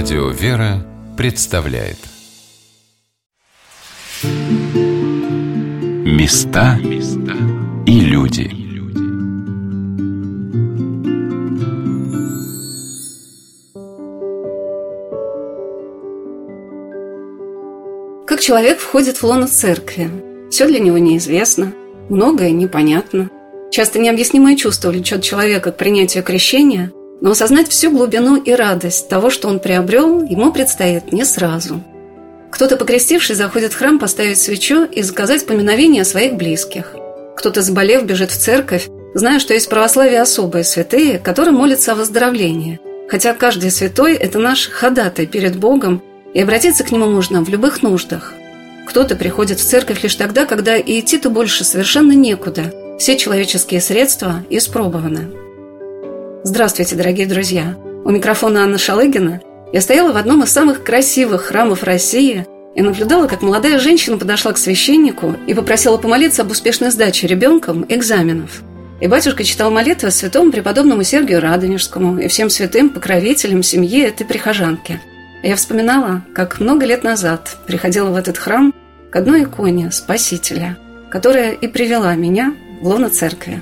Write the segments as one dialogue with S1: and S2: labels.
S1: Радио «Вера» представляет Места и люди
S2: Как человек входит в лоно церкви? Все для него неизвестно, многое непонятно. Часто необъяснимое чувство влечет человека к принятию крещения, но осознать всю глубину и радость того, что он приобрел, ему предстоит не сразу. Кто-то, покрестивший, заходит в храм поставить свечу и заказать поминовение о своих близких. Кто-то, заболев, бежит в церковь, зная, что есть в православии особые святые, которые молятся о выздоровлении. Хотя каждый святой – это наш ходатай перед Богом, и обратиться к нему можно в любых нуждах. Кто-то приходит в церковь лишь тогда, когда и идти-то больше совершенно некуда. Все человеческие средства испробованы. Здравствуйте, дорогие друзья! У микрофона Анна Шалыгина. Я стояла в одном из самых красивых храмов России и наблюдала, как молодая женщина подошла к священнику и попросила помолиться об успешной сдаче ребенком экзаменов. И батюшка читал молитвы святому преподобному Сергию Радонежскому и всем святым покровителям семьи этой прихожанки. Я вспоминала, как много лет назад приходила в этот храм к одной иконе Спасителя, которая и привела меня в лоно церкви.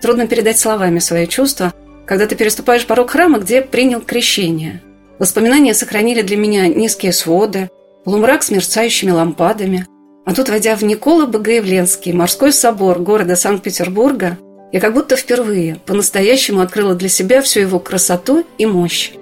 S2: Трудно передать словами свои чувства, когда ты переступаешь порог храма, где принял крещение. Воспоминания сохранили для меня низкие своды, полумрак с мерцающими лампадами. А тут, войдя в Никола Богоявленский, морской собор города Санкт-Петербурга, я как будто впервые по-настоящему открыла для себя всю его красоту и мощь.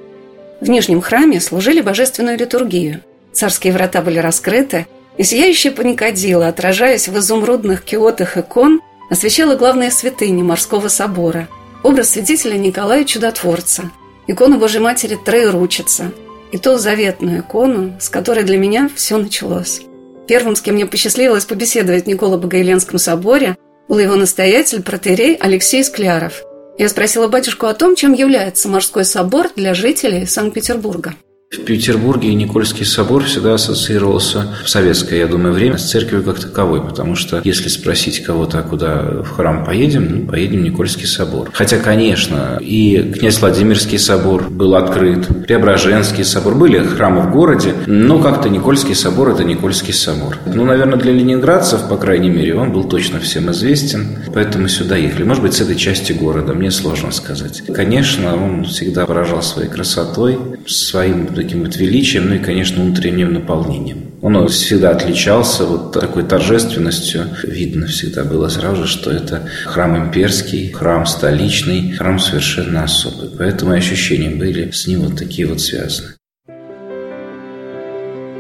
S2: В Нижнем храме служили божественную литургию. Царские врата были раскрыты, и сияющая паникадила, отражаясь в изумрудных киотах икон, освещала главные святыни морского собора – Образ святителя Николая Чудотворца, икону Божьей Матери Троеручица и ту заветную икону, с которой для меня все началось. Первым, с кем мне посчастливилось побеседовать в Николо-Богоявленском соборе, был его настоятель, протерей Алексей Скляров. Я спросила батюшку о том, чем является морской собор для жителей Санкт-Петербурга.
S3: В Петербурге Никольский собор всегда ассоциировался в советское, я думаю, время с церковью как таковой, потому что если спросить кого-то, а куда в храм поедем, ну, поедем в Никольский собор. Хотя, конечно, и князь Владимирский собор был открыт, Преображенский собор, были храмы в городе, но как-то Никольский собор – это Никольский собор. Ну, наверное, для ленинградцев, по крайней мере, он был точно всем известен, поэтому сюда ехали. Может быть, с этой части города, мне сложно сказать. Конечно, он всегда поражал своей красотой, своим таким вот величием, ну и, конечно, внутренним наполнением. Он всегда отличался вот такой торжественностью. Видно всегда было сразу что это храм имперский, храм столичный, храм совершенно особый. Поэтому ощущения были с ним вот такие вот связаны.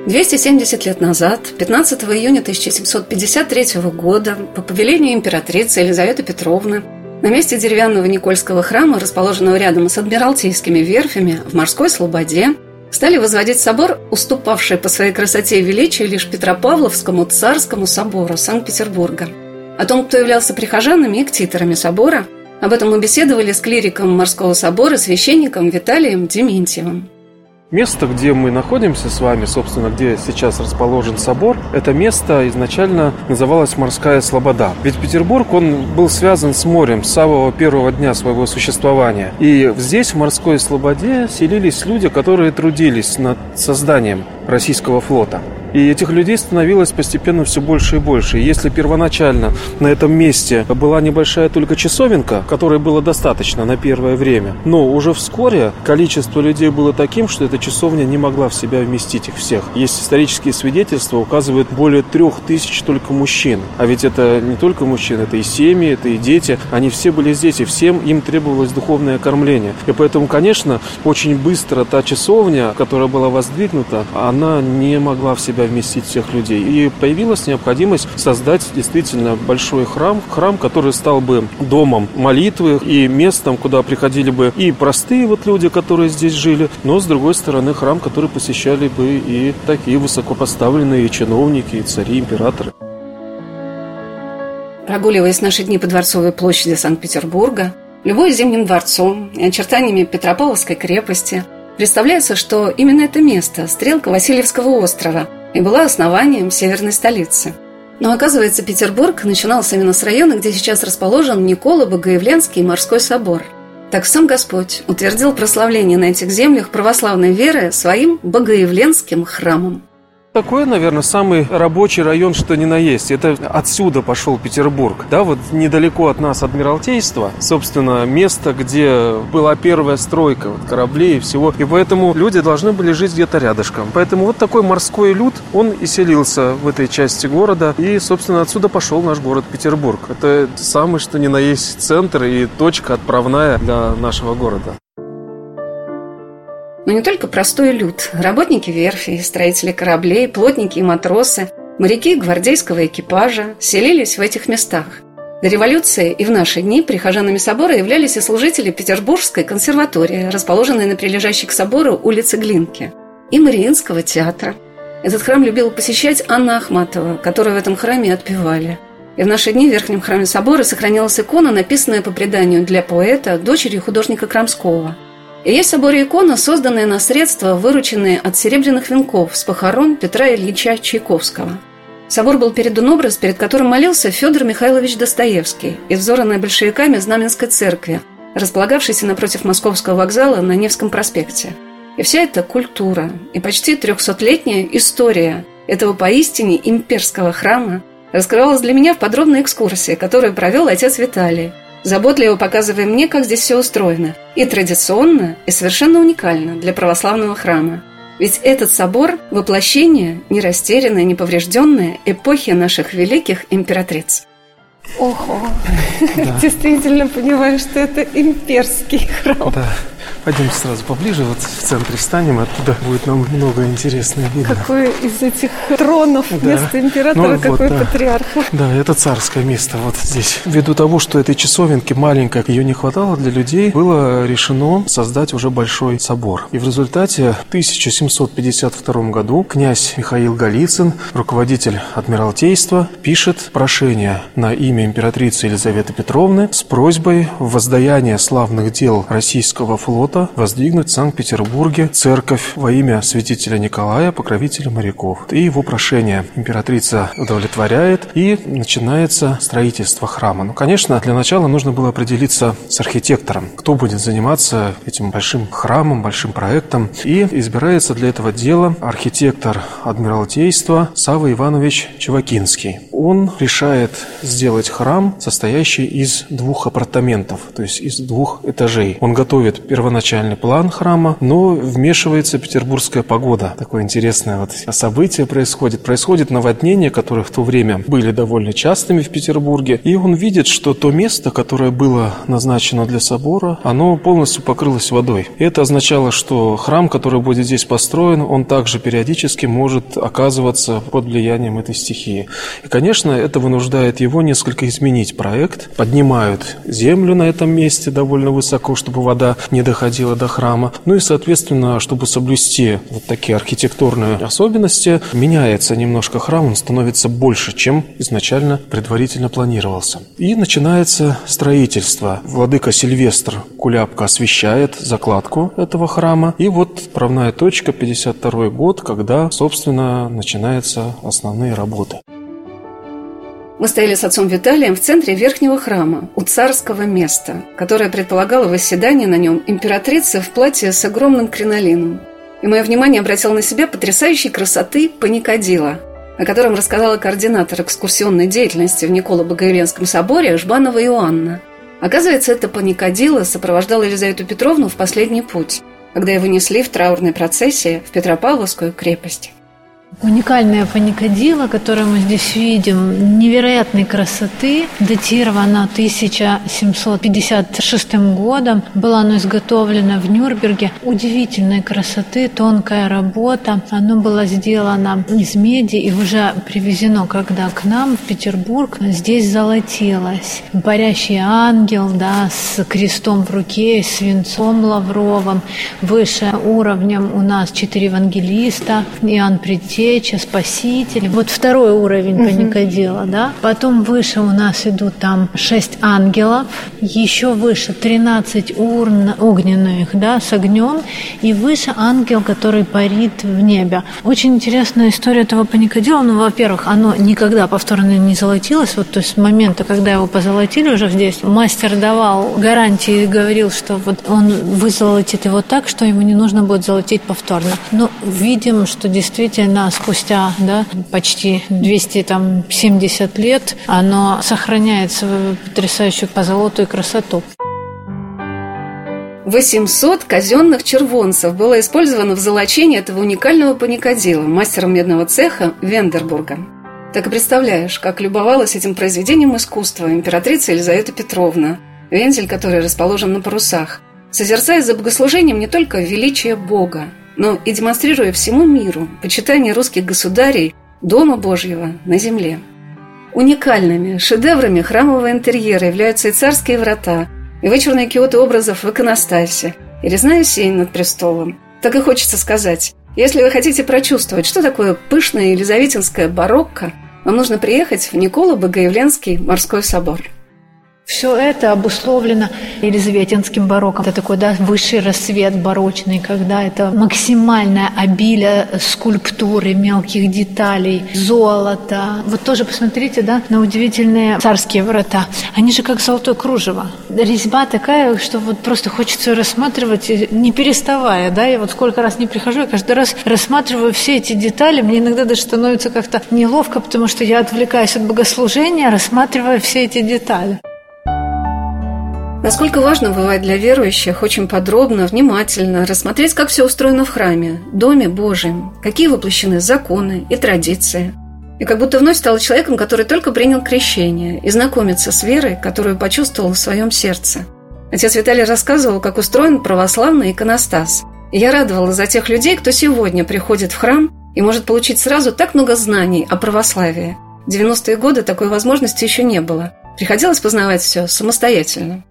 S2: 270 лет назад, 15 июня 1753 года, по повелению императрицы Елизаветы Петровны, на месте деревянного Никольского храма, расположенного рядом с адмиралтейскими верфями в морской слободе, стали возводить собор, уступавший по своей красоте и величию лишь Петропавловскому царскому собору Санкт-Петербурга. О том, кто являлся прихожанами и ктиторами собора, об этом мы беседовали с клириком морского собора, священником Виталием Дементьевым.
S4: Место, где мы находимся с вами, собственно, где сейчас расположен собор, это место изначально называлось Морская Слобода. Ведь Петербург, он был связан с морем с самого первого дня своего существования. И здесь, в Морской Слободе, селились люди, которые трудились над созданием российского флота. И этих людей становилось постепенно все больше и больше. Если первоначально на этом месте была небольшая только часовенка, которой было достаточно на первое время, но уже вскоре количество людей было таким, что эта часовня не могла в себя вместить их всех. Есть исторические свидетельства, указывают более трех тысяч только мужчин. А ведь это не только мужчины, это и семьи, это и дети. Они все были здесь, и всем им требовалось духовное кормление. И поэтому, конечно, очень быстро та часовня, которая была воздвигнута, она не могла в себя себя вместить всех людей. И появилась необходимость создать действительно большой храм, храм, который стал бы домом молитвы и местом, куда приходили бы и простые вот люди, которые здесь жили, но с другой стороны храм, который посещали бы и такие высокопоставленные чиновники, и цари, императоры.
S2: Прогуливаясь наши дни по Дворцовой площади Санкт-Петербурга, любой зимним дворцом и очертаниями Петропавловской крепости, представляется, что именно это место – стрелка Васильевского острова – и была основанием северной столицы. Но оказывается, Петербург начинался именно с района, где сейчас расположен Никола Богоявленский морской собор. Так сам Господь утвердил прославление на этих землях православной веры своим богоявленским храмом.
S4: Такой, наверное, самый рабочий район, что ни на есть. Это отсюда пошел Петербург. Да, вот недалеко от нас Адмиралтейство, собственно, место, где была первая стройка вот, кораблей и всего. И поэтому люди должны были жить где-то рядышком. Поэтому вот такой морской люд, он и селился в этой части города. И, собственно, отсюда пошел наш город Петербург. Это самый, что ни на есть центр и точка отправная для нашего города.
S2: Но не только простой люд. Работники верфи, строители кораблей, плотники и матросы, моряки гвардейского экипажа селились в этих местах. До революции и в наши дни прихожанами собора являлись и служители Петербургской консерватории, расположенной на прилежащей к собору улице Глинки, и Мариинского театра. Этот храм любила посещать Анна Ахматова, которую в этом храме отпевали. И в наши дни в Верхнем храме собора сохранилась икона, написанная по преданию для поэта, дочери художника Крамского – и есть в икона, созданная на средства, вырученные от серебряных венков с похорон Петра Ильича Чайковского. Собор был передан образ, перед которым молился Федор Михайлович Достоевский из взоранной большевиками Знаменской церкви, располагавшейся напротив Московского вокзала на Невском проспекте. И вся эта культура и почти трехсотлетняя история этого поистине имперского храма раскрывалась для меня в подробной экскурсии, которую провел отец Виталий – заботливо показывая мне, как здесь все устроено. И традиционно, и совершенно уникально для православного храма. Ведь этот собор – воплощение, не растерянное, не поврежденное эпохи наших великих императриц.
S5: Ого, да. действительно понимаю, что это имперский храм.
S4: Да. Пойдемте сразу поближе, вот в центре станем, оттуда будет нам много интересного видно.
S5: Какой из этих тронов да. вместо императора, ну, какой
S4: вот,
S5: патриарха.
S4: Да, это царское место вот здесь. Ввиду того, что этой часовенки маленькой, ее не хватало для людей, было решено создать уже большой собор. И в результате в 1752 году князь Михаил Голицын, руководитель Адмиралтейства, пишет прошение на имя императрицы Елизаветы Петровны с просьбой воздаяние славных дел российского флота флота воздвигнуть в Санкт-Петербурге церковь во имя святителя Николая, покровителя моряков. И его прошение императрица удовлетворяет, и начинается строительство храма. Ну, конечно, для начала нужно было определиться с архитектором, кто будет заниматься этим большим храмом, большим проектом. И избирается для этого дела архитектор Адмиралтейства Савва Иванович Чевакинский. Он решает сделать храм, состоящий из двух апартаментов, то есть из двух этажей. Он готовит первоначально первоначальный план храма, но вмешивается петербургская погода. Такое интересное вот событие происходит. Происходит наводнение, которые в то время были довольно частыми в Петербурге. И он видит, что то место, которое было назначено для собора, оно полностью покрылось водой. И это означало, что храм, который будет здесь построен, он также периодически может оказываться под влиянием этой стихии. И, конечно, это вынуждает его несколько изменить проект. Поднимают землю на этом месте довольно высоко, чтобы вода не доходило до храма. Ну и, соответственно, чтобы соблюсти вот такие архитектурные особенности, меняется немножко храм, он становится больше, чем изначально предварительно планировался. И начинается строительство. Владыка Сильвестр Куляпка освещает закладку этого храма. И вот отправная точка 52 год, когда, собственно, начинаются основные работы.
S2: Мы стояли с отцом Виталием в центре верхнего храма, у царского места, которое предполагало восседание на нем императрицы в платье с огромным кринолином. И мое внимание обратило на себя потрясающей красоты паникадила, о котором рассказала координатор экскурсионной деятельности в Николо-Богоявленском соборе Жбанова Иоанна. Оказывается, это паникадила сопровождала Елизавету Петровну в последний путь, когда его несли в траурной процессии в Петропавловскую крепость.
S5: Уникальное паникадило, которое мы здесь видим, невероятной красоты, датировано 1756 годом. Было оно изготовлено в Нюрнберге. Удивительной красоты, тонкая работа. Оно было сделано из меди и уже привезено, когда к нам в Петербург, здесь золотилось. Парящий ангел, да, с крестом в руке, свинцом лавровым. Выше уровнем у нас четыре евангелиста, Иоанн Прийти предтеча, спаситель. Вот второй уровень угу. паникодила, да. Потом выше у нас идут там шесть ангелов, еще выше 13 урн огненных, да, с огнем, и выше ангел, который парит в небе. Очень интересная история этого паникодила. Ну, во-первых, оно никогда повторно не золотилось. Вот, то есть с момента, когда его позолотили уже здесь, мастер давал гарантии и говорил, что вот он вызолотит его так, что ему не нужно будет золотить повторно. Но видим, что действительно спустя да, почти 270 лет оно сохраняет свою потрясающую позолоту и красоту.
S2: 800 казенных червонцев было использовано в золочении этого уникального паникодила мастером медного цеха Вендербурга. Так и представляешь, как любовалась этим произведением искусства императрица Елизавета Петровна, вензель, который расположен на парусах, созерцая за богослужением не только величие Бога, но и демонстрируя всему миру почитание русских государей Дома Божьего на земле. Уникальными шедеврами храмового интерьера являются и царские врата, и вычурные киоты образов в иконостасе, и резная сень над престолом. Так и хочется сказать, если вы хотите прочувствовать, что такое пышная елизаветинская барокко, вам нужно приехать в Никола-Богоявленский морской собор.
S5: Все это обусловлено Елизаветинским бароком. Это такой да, высший рассвет барочный, когда это максимальное обилие скульптуры, мелких деталей, золота. Вот тоже посмотрите да, на удивительные царские врата. Они же как золотое кружево. Резьба такая, что вот просто хочется рассматривать, не переставая. Да? Я вот сколько раз не прихожу, я каждый раз рассматриваю все эти детали. Мне иногда даже становится как-то неловко, потому что я отвлекаюсь от богослужения, рассматривая все эти детали.
S2: Насколько важно бывает для верующих очень подробно, внимательно рассмотреть, как все устроено в храме, доме Божьем, какие воплощены законы и традиции. И как будто вновь стал человеком, который только принял крещение и знакомится с верой, которую почувствовал в своем сердце. Отец Виталий рассказывал, как устроен православный иконостас. И я радовалась за тех людей, кто сегодня приходит в храм и может получить сразу так много знаний о православии. В 90-е годы такой возможности еще не было. Приходилось познавать все самостоятельно.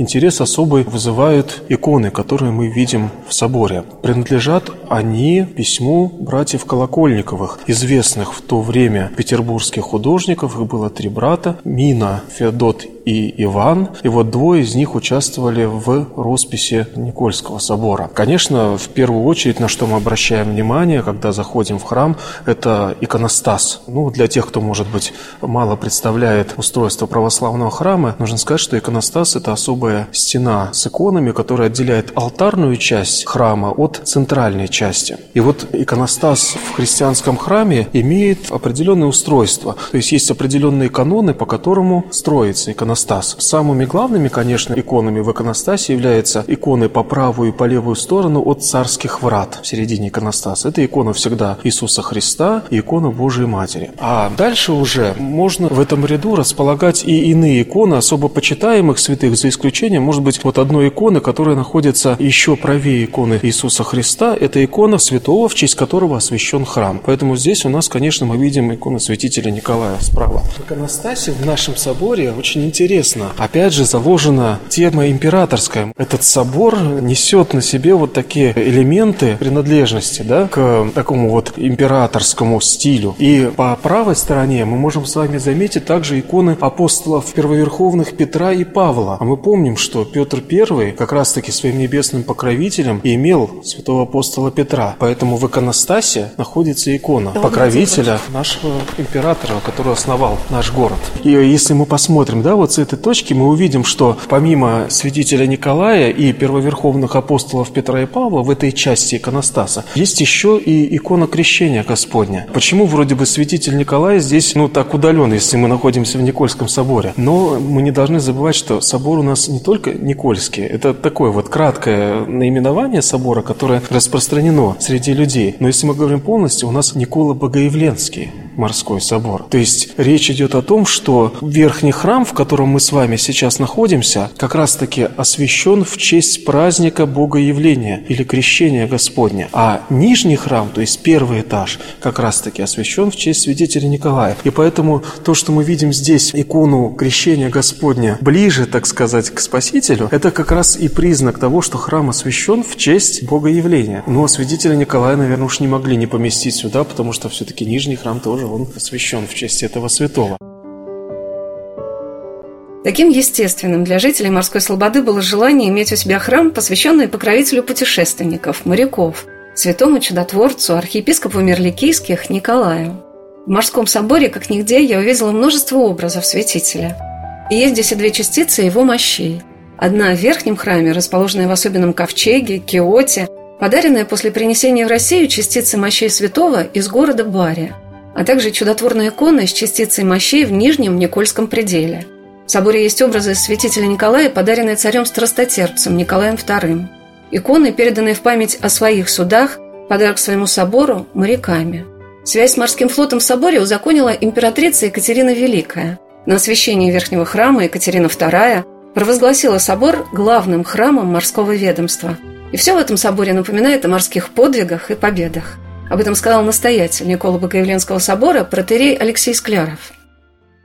S4: Интерес особый вызывают иконы, которые мы видим в соборе. Принадлежат они письму братьев Колокольниковых, известных в то время петербургских художников. Их было три брата – Мина, Феодот и Иван. И вот двое из них участвовали в росписи Никольского собора. Конечно, в первую очередь, на что мы обращаем внимание, когда заходим в храм, это иконостас. Ну, для тех, кто, может быть, мало представляет устройство православного храма, нужно сказать, что иконостас – это особая стена с иконами, которая отделяет алтарную часть храма от центральной части. И вот иконостас в христианском храме имеет определенное устройство. То есть есть определенные каноны, по которому строится иконостас. Самыми главными, конечно, иконами в иконостасе являются иконы по правую и по левую сторону от царских врат в середине иконостаса. Это икона всегда Иисуса Христа и икона Божией Матери. А дальше уже можно в этом ряду располагать и иные иконы особо почитаемых святых, за исключением, может быть, вот одной иконы, которая находится еще правее иконы Иисуса Христа. Это икона святого, в честь которого освящен храм. Поэтому здесь у нас, конечно, мы видим икону святителя Николая справа. В иконостасе в нашем соборе очень интересно. Опять же, заложена тема императорская. Этот собор несет на себе вот такие элементы принадлежности да, к такому вот императорскому стилю. И по правой стороне мы можем с вами заметить также иконы апостолов первоверховных Петра и Павла. А мы помним, что Петр I как раз-таки своим небесным покровителем имел святого апостола Петра. Поэтому в иконостасе находится икона покровителя нашего императора, который основал наш город. И если мы посмотрим, да, вот с этой точки мы увидим, что помимо святителя Николая и первоверховных апостолов Петра и Павла в этой части иконостаса есть еще и икона крещения Господня. Почему вроде бы святитель Николай здесь, ну, так удален, если мы находимся в Никольском соборе? Но мы не должны забывать, что собор у нас не только Никольский, это такое вот краткое наименование собора, которое распространено среди людей. Но если мы говорим полностью, у нас Никола Богоявленский. морской собор. То есть речь идет о том, что верхний храм, в котором мы с вами сейчас находимся, как раз-таки освящен в честь праздника Богоявления или крещения Господня. А нижний храм, то есть первый этаж, как раз-таки освящен в честь свидетеля Николая. И поэтому то, что мы видим здесь икону крещения Господня ближе, так сказать, к Спасителю, это как раз и признак того, что храм освящен в честь Богоявления. Но свидетеля Николая, наверное, уж не могли не поместить сюда, потому что все-таки нижний храм тоже он освящен в честь этого святого.
S2: Таким естественным для жителей морской слободы было желание иметь у себя храм, посвященный покровителю путешественников, моряков, святому чудотворцу, архиепископу Мерликийских Николаю. В морском соборе, как нигде, я увидела множество образов святителя. И есть здесь и две частицы его мощей. Одна в верхнем храме, расположенная в особенном ковчеге, киоте, подаренная после принесения в Россию частицы мощей святого из города Бария, а также чудотворная икона с частицей мощей в Нижнем Никольском пределе. В соборе есть образы святителя Николая, подаренные царем Страстотерпцем Николаем II. Иконы, переданные в память о своих судах, подарок своему собору моряками. Связь с морским флотом в соборе узаконила императрица Екатерина Великая. На освящении Верхнего храма Екатерина II провозгласила собор главным храмом морского ведомства – и все в этом соборе напоминает о морских подвигах и победах. Об этом сказал настоятель Никола Богоявленского собора протерей Алексей Скляров.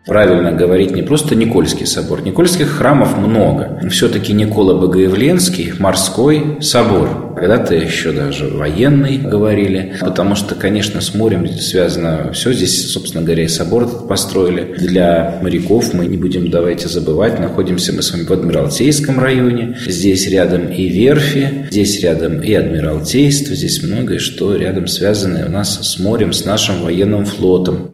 S3: Правильно говорить не просто Никольский собор. Никольских храмов много. Все-таки Никола Богоявленский – морской собор. Когда-то еще даже военный говорили. Потому что, конечно, с морем связано все. Здесь, собственно говоря, и собор этот построили. Для моряков мы не будем, давайте забывать, находимся мы с вами в Адмиралтейском районе. Здесь рядом и верфи, здесь рядом и Адмиралтейство. Здесь многое, что рядом связано у нас с морем, с нашим военным флотом.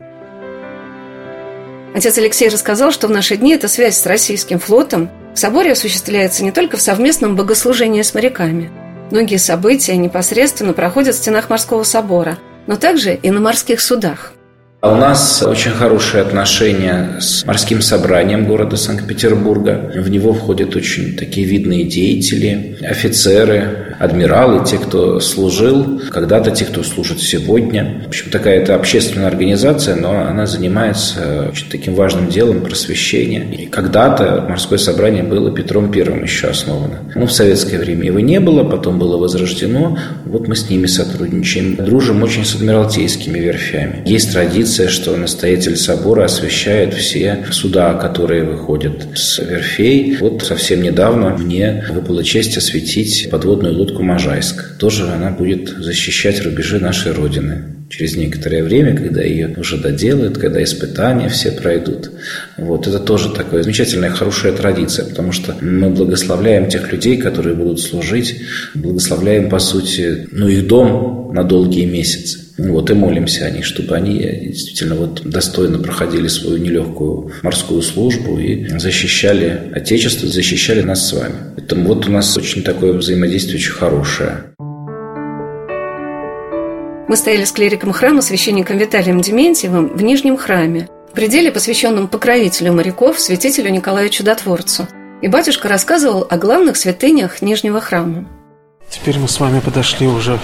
S2: Отец Алексей рассказал, что в наши дни эта связь с российским флотом в соборе осуществляется не только в совместном богослужении с моряками. Многие события непосредственно проходят в стенах морского собора, но также и на морских судах.
S3: А у нас очень хорошие отношения с морским собранием города Санкт-Петербурга. В него входят очень такие видные деятели, офицеры, адмиралы, те, кто служил когда-то, те, кто служит сегодня. В общем, такая это общественная организация, но она занимается очень таким важным делом просвещения. И когда-то морское собрание было Петром Первым еще основано. Ну, в советское время его не было, потом было возрождено. Вот мы с ними сотрудничаем. Дружим очень с адмиралтейскими верфями. Есть традиция традиция, что настоятель собора освещает все суда, которые выходят с верфей. Вот совсем недавно мне выпала честь осветить подводную лодку «Можайск». Тоже она будет защищать рубежи нашей Родины через некоторое время, когда ее уже доделают, когда испытания все пройдут. Вот это тоже такая замечательная, хорошая традиция, потому что мы благословляем тех людей, которые будут служить, благословляем, по сути, ну, их дом на долгие месяцы. Вот и молимся о них, чтобы они действительно вот достойно проходили свою нелегкую морскую службу и защищали Отечество, защищали нас с вами. Поэтому вот у нас очень такое взаимодействие очень хорошее.
S2: Мы стояли с клириком храма, священником Виталием Дементьевым, в Нижнем храме, в пределе, посвященном покровителю моряков, святителю Николаю Чудотворцу. И батюшка рассказывал о главных святынях Нижнего храма.
S4: Теперь мы с вами подошли уже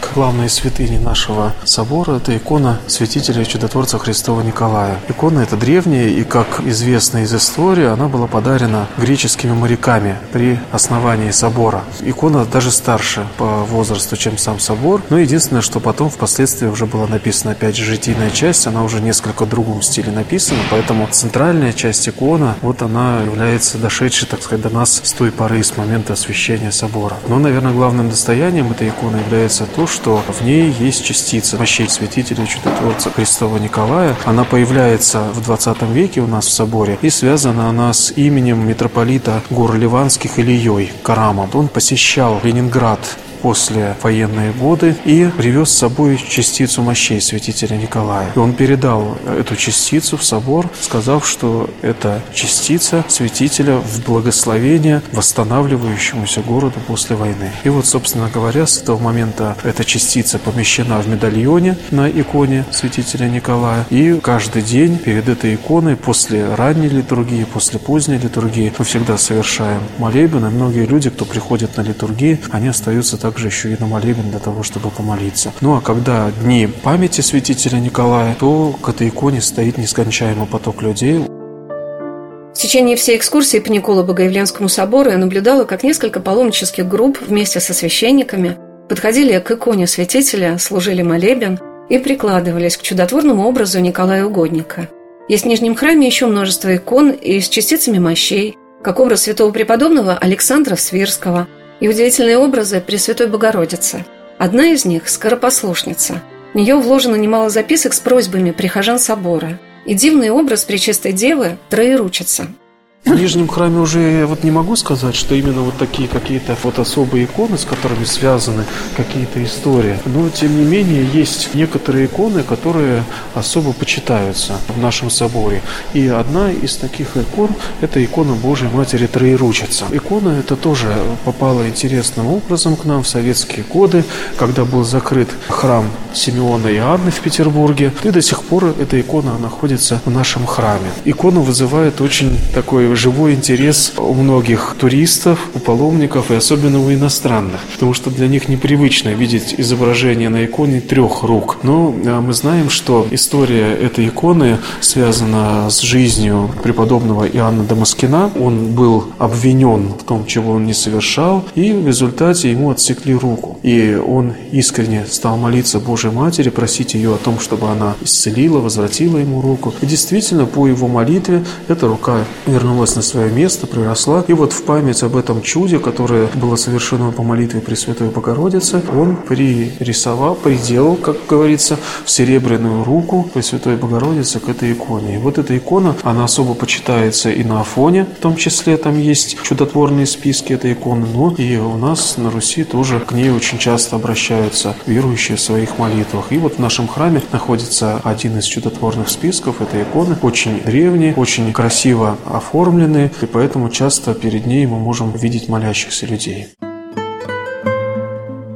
S4: к главной святыне нашего собора. Это икона святителя чудотворца Христова Николая. Икона эта древняя, и, как известно из истории, она была подарена греческими моряками при основании собора. Икона даже старше по возрасту, чем сам собор. Но единственное, что потом впоследствии уже была написана, опять же, житийная часть, она уже несколько в другом стиле написана, поэтому центральная часть икона, вот она является дошедшей, так сказать, до нас с той поры, с момента освящения собора. Но, наверное, главным достоянием этой иконы является то, что в ней есть частица мощей святителя чудотворца Христова Николая. Она появляется в 20 веке у нас в соборе и связана она с именем митрополита гор Ливанских Ильей Карама. Он посещал Ленинград после военные годы и привез с собой частицу мощей святителя Николая. И он передал эту частицу в собор, сказав, что это частица святителя в благословение восстанавливающемуся городу после войны. И вот, собственно говоря, с этого момента эта частица помещена в медальоне на иконе святителя Николая. И каждый день перед этой иконой, после ранней литургии, после поздней литургии, мы всегда совершаем молебен. И многие люди, кто приходит на литургии, они остаются также еще и на молебен для того, чтобы помолиться. Ну а когда дни памяти святителя Николая, то к этой иконе стоит нескончаемый поток людей.
S2: В течение всей экскурсии по Николу Богоявленскому собору я наблюдала, как несколько паломнических групп вместе со священниками подходили к иконе святителя, служили молебен и прикладывались к чудотворному образу Николая Угодника. Есть в Нижнем храме еще множество икон и с частицами мощей, как образ святого преподобного Александра Свирского и удивительные образы Пресвятой Богородицы. Одна из них – скоропослушница. В нее вложено немало записок с просьбами прихожан собора и дивный образ Пречистой Девы – Троеручица –
S4: в Нижнем храме уже вот не могу сказать, что именно вот такие какие-то вот особые иконы, с которыми связаны какие-то истории. Но, тем не менее, есть некоторые иконы, которые особо почитаются в нашем соборе. И одна из таких икон – это икона Божьей Матери Троеручица. Икона эта тоже попала интересным образом к нам в советские годы, когда был закрыт храм Симеона и Анны в Петербурге. И до сих пор эта икона находится в нашем храме. Икона вызывает очень такой живой интерес у многих туристов, у паломников и особенно у иностранных, потому что для них непривычно видеть изображение на иконе трех рук. Но а, мы знаем, что история этой иконы связана с жизнью преподобного Иоанна Дамаскина. Он был обвинен в том, чего он не совершал, и в результате ему отсекли руку. И он искренне стал молиться Божьей Матери, просить ее о том, чтобы она исцелила, возвратила ему руку. И действительно, по его молитве эта рука вернулась вернулась на свое место, приросла. И вот в память об этом чуде, которое было совершено по молитве Пресвятой Богородицы, он пририсовал, приделал, как говорится, в серебряную руку Пресвятой Богородицы к этой иконе. И вот эта икона, она особо почитается и на Афоне, в том числе там есть чудотворные списки этой иконы, но и у нас на Руси тоже к ней очень часто обращаются верующие в своих молитвах. И вот в нашем храме находится один из чудотворных списков этой иконы, очень древний, очень красиво оформлен, оформлены, и поэтому часто перед ней мы можем видеть молящихся людей.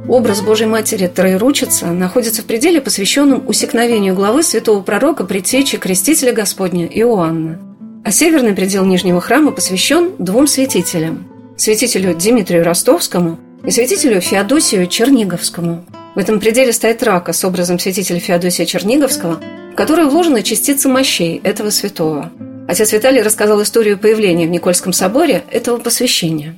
S2: Образ Божьей Матери Троеручица находится в пределе, посвященном усекновению главы святого пророка предтечи Крестителя Господня Иоанна. А северный предел Нижнего храма посвящен двум святителям – святителю Дмитрию Ростовскому и святителю Феодосию Черниговскому. В этом пределе стоит рака с образом святителя Феодосия Черниговского, в которой вложены частицы мощей этого святого – Отец Виталий рассказал историю появления в Никольском соборе этого посвящения.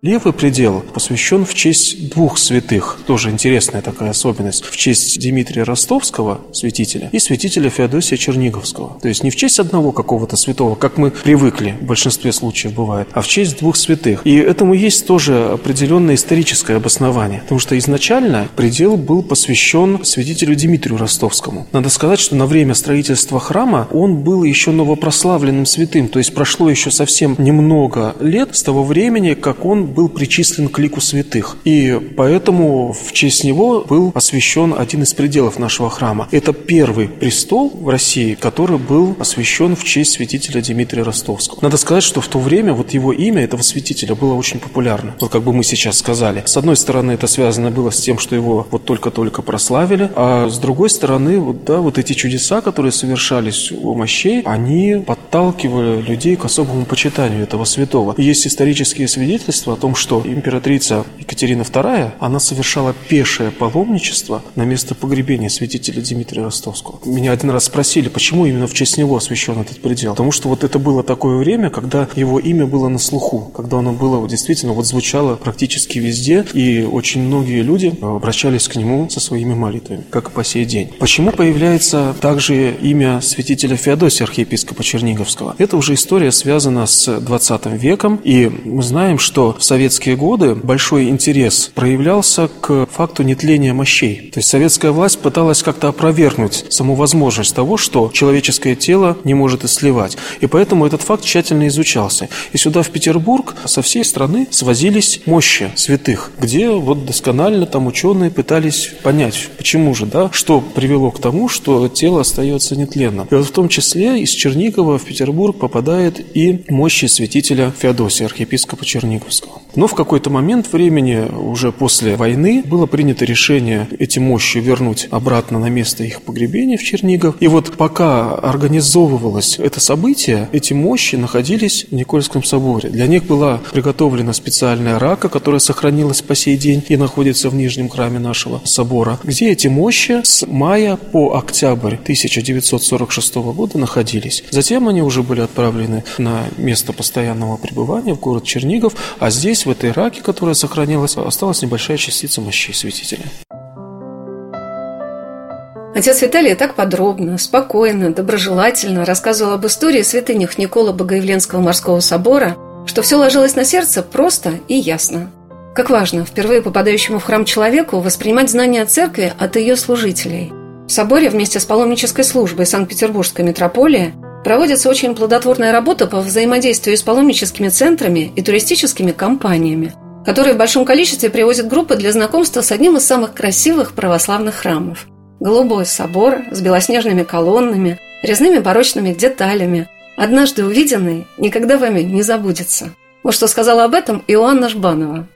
S4: Левый предел посвящен в честь двух святых. Тоже интересная такая особенность. В честь Дмитрия Ростовского, святителя, и святителя Феодосия Черниговского. То есть не в честь одного какого-то святого, как мы привыкли, в большинстве случаев бывает, а в честь двух святых. И этому есть тоже определенное историческое обоснование. Потому что изначально предел был посвящен святителю Дмитрию Ростовскому. Надо сказать, что на время строительства храма он был еще новопрославленным святым. То есть прошло еще совсем немного лет с того времени, как он был причислен к лику святых. И поэтому в честь него был освящен один из пределов нашего храма. Это первый престол в России, который был освящен в честь святителя Дмитрия Ростовского. Надо сказать, что в то время вот его имя, этого святителя, было очень популярно. Вот как бы мы сейчас сказали. С одной стороны, это связано было с тем, что его вот только-только прославили, а с другой стороны, вот, да, вот эти чудеса, которые совершались у мощей, они подталкивали людей к особому почитанию этого святого. Есть исторические свидетельства том, что императрица Екатерина II, она совершала пешее паломничество на место погребения святителя Дмитрия Ростовского. Меня один раз спросили, почему именно в честь него освящен этот предел. Потому что вот это было такое время, когда его имя было на слуху, когда оно было действительно вот звучало практически везде, и очень многие люди обращались к нему со своими молитвами, как и по сей день. Почему появляется также имя святителя Феодосия, архиепископа Черниговского? Это уже история связана с 20 веком, и мы знаем, что в советские годы большой интерес проявлялся к факту нетления мощей. То есть советская власть пыталась как-то опровергнуть саму возможность того, что человеческое тело не может исливать. И поэтому этот факт тщательно изучался. И сюда, в Петербург, со всей страны свозились мощи святых, где вот досконально там ученые пытались понять, почему же, да, что привело к тому, что тело остается нетленным. И вот в том числе из Чернигова в Петербург попадает и мощи святителя Феодосия, архиепископа Черниговского. Но в какой-то момент времени уже после войны, было принято решение эти мощи вернуть обратно на место их погребения в Чернигов. И вот пока организовывалось это событие, эти мощи находились в Никольском соборе. Для них была приготовлена специальная рака, которая сохранилась по сей день и находится в нижнем храме нашего собора, где эти мощи с мая по октябрь 1946 года находились. Затем они уже были отправлены на место постоянного пребывания в город Чернигов, а здесь, в этой раке, которая сохранилась, осталась небольшая частица мощей святителя.
S2: Отец Виталий так подробно, спокойно, доброжелательно рассказывал об истории святынях Никола Богоявленского морского собора, что все ложилось на сердце просто и ясно. Как важно впервые попадающему в храм человеку воспринимать знания о церкви от ее служителей. В соборе вместе с паломнической службой Санкт-Петербургской митрополии проводится очень плодотворная работа по взаимодействию с паломническими центрами и туристическими компаниями, которые в большом количестве привозят группы для знакомства с одним из самых красивых православных храмов – Голубой собор с белоснежными колоннами, резными барочными деталями, однажды увиденный, никогда вами не забудется. Вот что сказала об этом Иоанна Жбанова.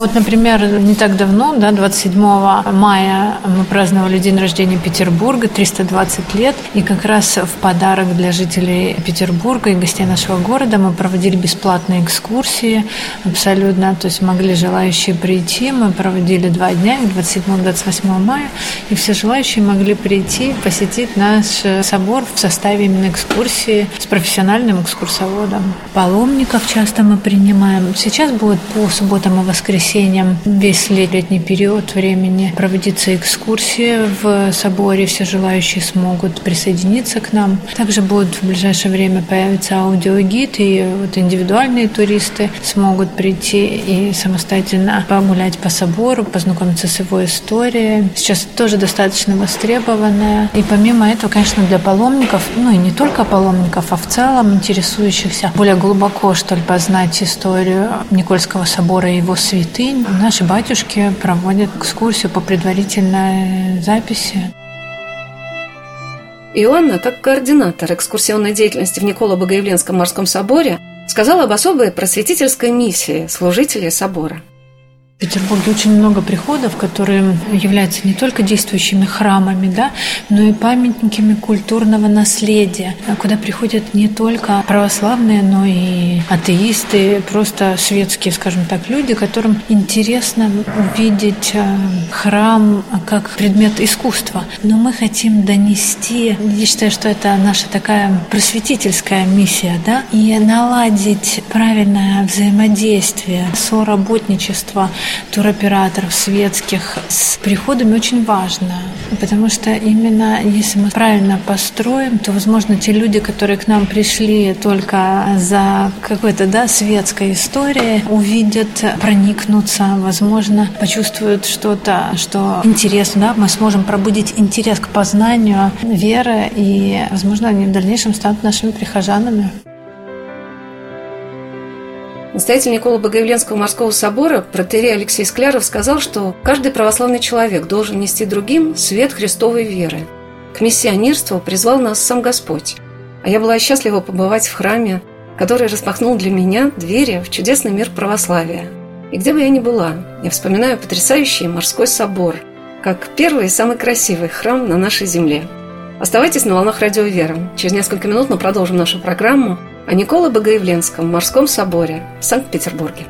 S5: Вот, например, не так давно, да, 27 мая мы праздновали день рождения Петербурга, 320 лет, и как раз в подарок для жителей Петербурга и гостей нашего города мы проводили бесплатные экскурсии абсолютно, то есть могли желающие прийти, мы проводили два дня, 27-28 мая, и все желающие могли прийти, посетить наш собор в составе именно экскурсии с профессиональным экскурсоводом. Паломников часто мы принимаем. Сейчас будет по субботам и воскресеньям воскресеньям весь летний период времени проводится экскурсии в соборе. Все желающие смогут присоединиться к нам. Также будет в ближайшее время появиться аудиогид, и вот индивидуальные туристы смогут прийти и самостоятельно погулять по собору, познакомиться с его историей. Сейчас тоже достаточно востребованная. И помимо этого, конечно, для паломников, ну и не только паломников, а в целом интересующихся более глубоко, что ли, познать историю Никольского собора и его святых, святынь наши батюшки проводят экскурсию по предварительной записи.
S2: Иоанна, как координатор экскурсионной деятельности в Николо-Богоявленском морском соборе, сказала об особой просветительской миссии служителей собора –
S5: в Петербурге очень много приходов, которые являются не только действующими храмами, да, но и памятниками культурного наследия, куда приходят не только православные, но и атеисты, просто светские, скажем так, люди, которым интересно увидеть э, храм как предмет искусства. Но мы хотим донести, я считаю, что это наша такая просветительская миссия, да, и наладить правильное взаимодействие, соработничество туроператоров светских с приходами очень важно, потому что именно если мы правильно построим, то, возможно, те люди, которые к нам пришли только за какой-то да, светской историей, увидят, проникнутся, возможно, почувствуют что-то, что интересно, да, мы сможем пробудить интерес к познанию веры, и, возможно, они в дальнейшем станут нашими прихожанами.
S2: Настоятель Никола Богоявленского морского собора протерей Алексей Скляров сказал, что каждый православный человек должен нести другим свет Христовой веры. К миссионерству призвал нас сам Господь. А я была счастлива побывать в храме, который распахнул для меня двери в чудесный мир православия. И где бы я ни была, я вспоминаю потрясающий морской собор, как первый и самый красивый храм на нашей земле. Оставайтесь на волнах радио «Вера». Через несколько минут мы продолжим нашу программу о Николе Богоявленском морском соборе в Санкт-Петербурге.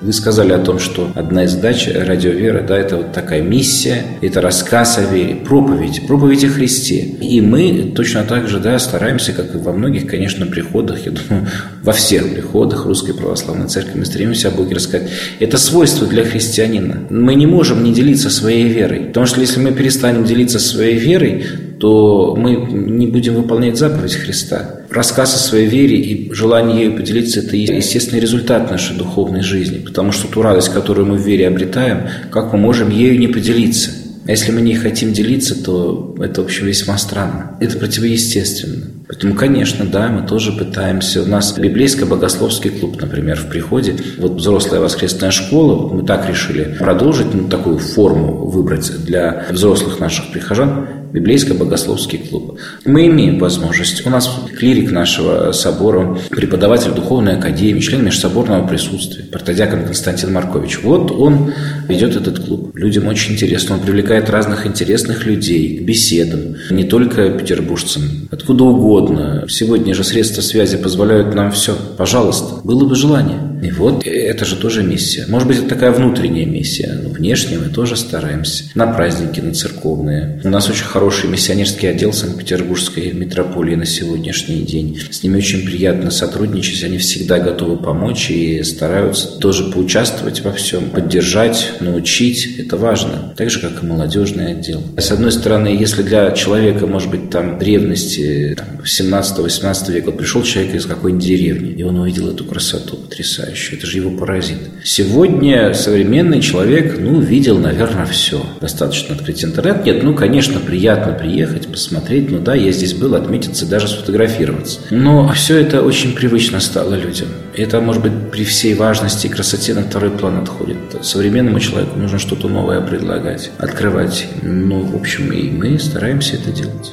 S3: Вы сказали о том, что одна из задач радио «Вера» да, – это вот такая миссия, это рассказ о вере, проповедь, проповедь о Христе. И мы точно так же да, стараемся, как и во многих, конечно, приходах, я думаю, во всех приходах Русской Православной Церкви мы стремимся о Боге рассказать. Это свойство для христианина. Мы не можем не делиться своей верой, потому что если мы перестанем делиться своей верой, то мы не будем выполнять заповедь Христа. Рассказ о своей вере и желание ею поделиться – это естественный результат нашей духовной жизни, потому что ту радость, которую мы в вере обретаем, как мы можем ею не поделиться? А если мы не хотим делиться, то это вообще весьма странно. Это противоестественно. Поэтому, конечно, да, мы тоже пытаемся. У нас библейско-богословский клуб, например, в приходе. Вот взрослая воскресная школа, мы так решили продолжить, ну, такую форму выбрать для взрослых наших прихожан библейско-богословский клуб. Мы имеем возможность. У нас клирик нашего собора, преподаватель духовной академии, член межсоборного присутствия, протодиакон Константин Маркович. Вот он ведет этот клуб. Людям очень интересно. Он привлекает разных интересных людей к беседам. Не только петербуржцам, откуда угодно. Сегодня же средства связи позволяют нам все. Пожалуйста, было бы желание. И вот это же тоже миссия. Может быть, это такая внутренняя миссия. Но внешне мы тоже стараемся. На праздники, на церковные. У нас очень хороший миссионерский отдел Санкт-Петербургской метрополии на сегодняшний день. С ними очень приятно сотрудничать. Они всегда готовы помочь и стараются тоже поучаствовать во всем, поддержать, научить. Это важно. Так же, как и молодежный отдел. С одной стороны, если для человека, может быть, там древности, там, 17-18 века, пришел человек из какой-нибудь деревни, и он увидел эту красоту потрясающую. Это же его поразит. Сегодня современный человек, ну, видел, наверное, все. Достаточно открыть интернет. Нет, ну, конечно, приятно приехать, посмотреть. Ну да, я здесь был, отметиться, даже сфотографироваться. Но все это очень привычно стало людям. Это, может быть, при всей важности и красоте на второй план отходит. Современному человеку нужно что-то новое предлагать, открывать. Ну, в общем, и мы стараемся это делать.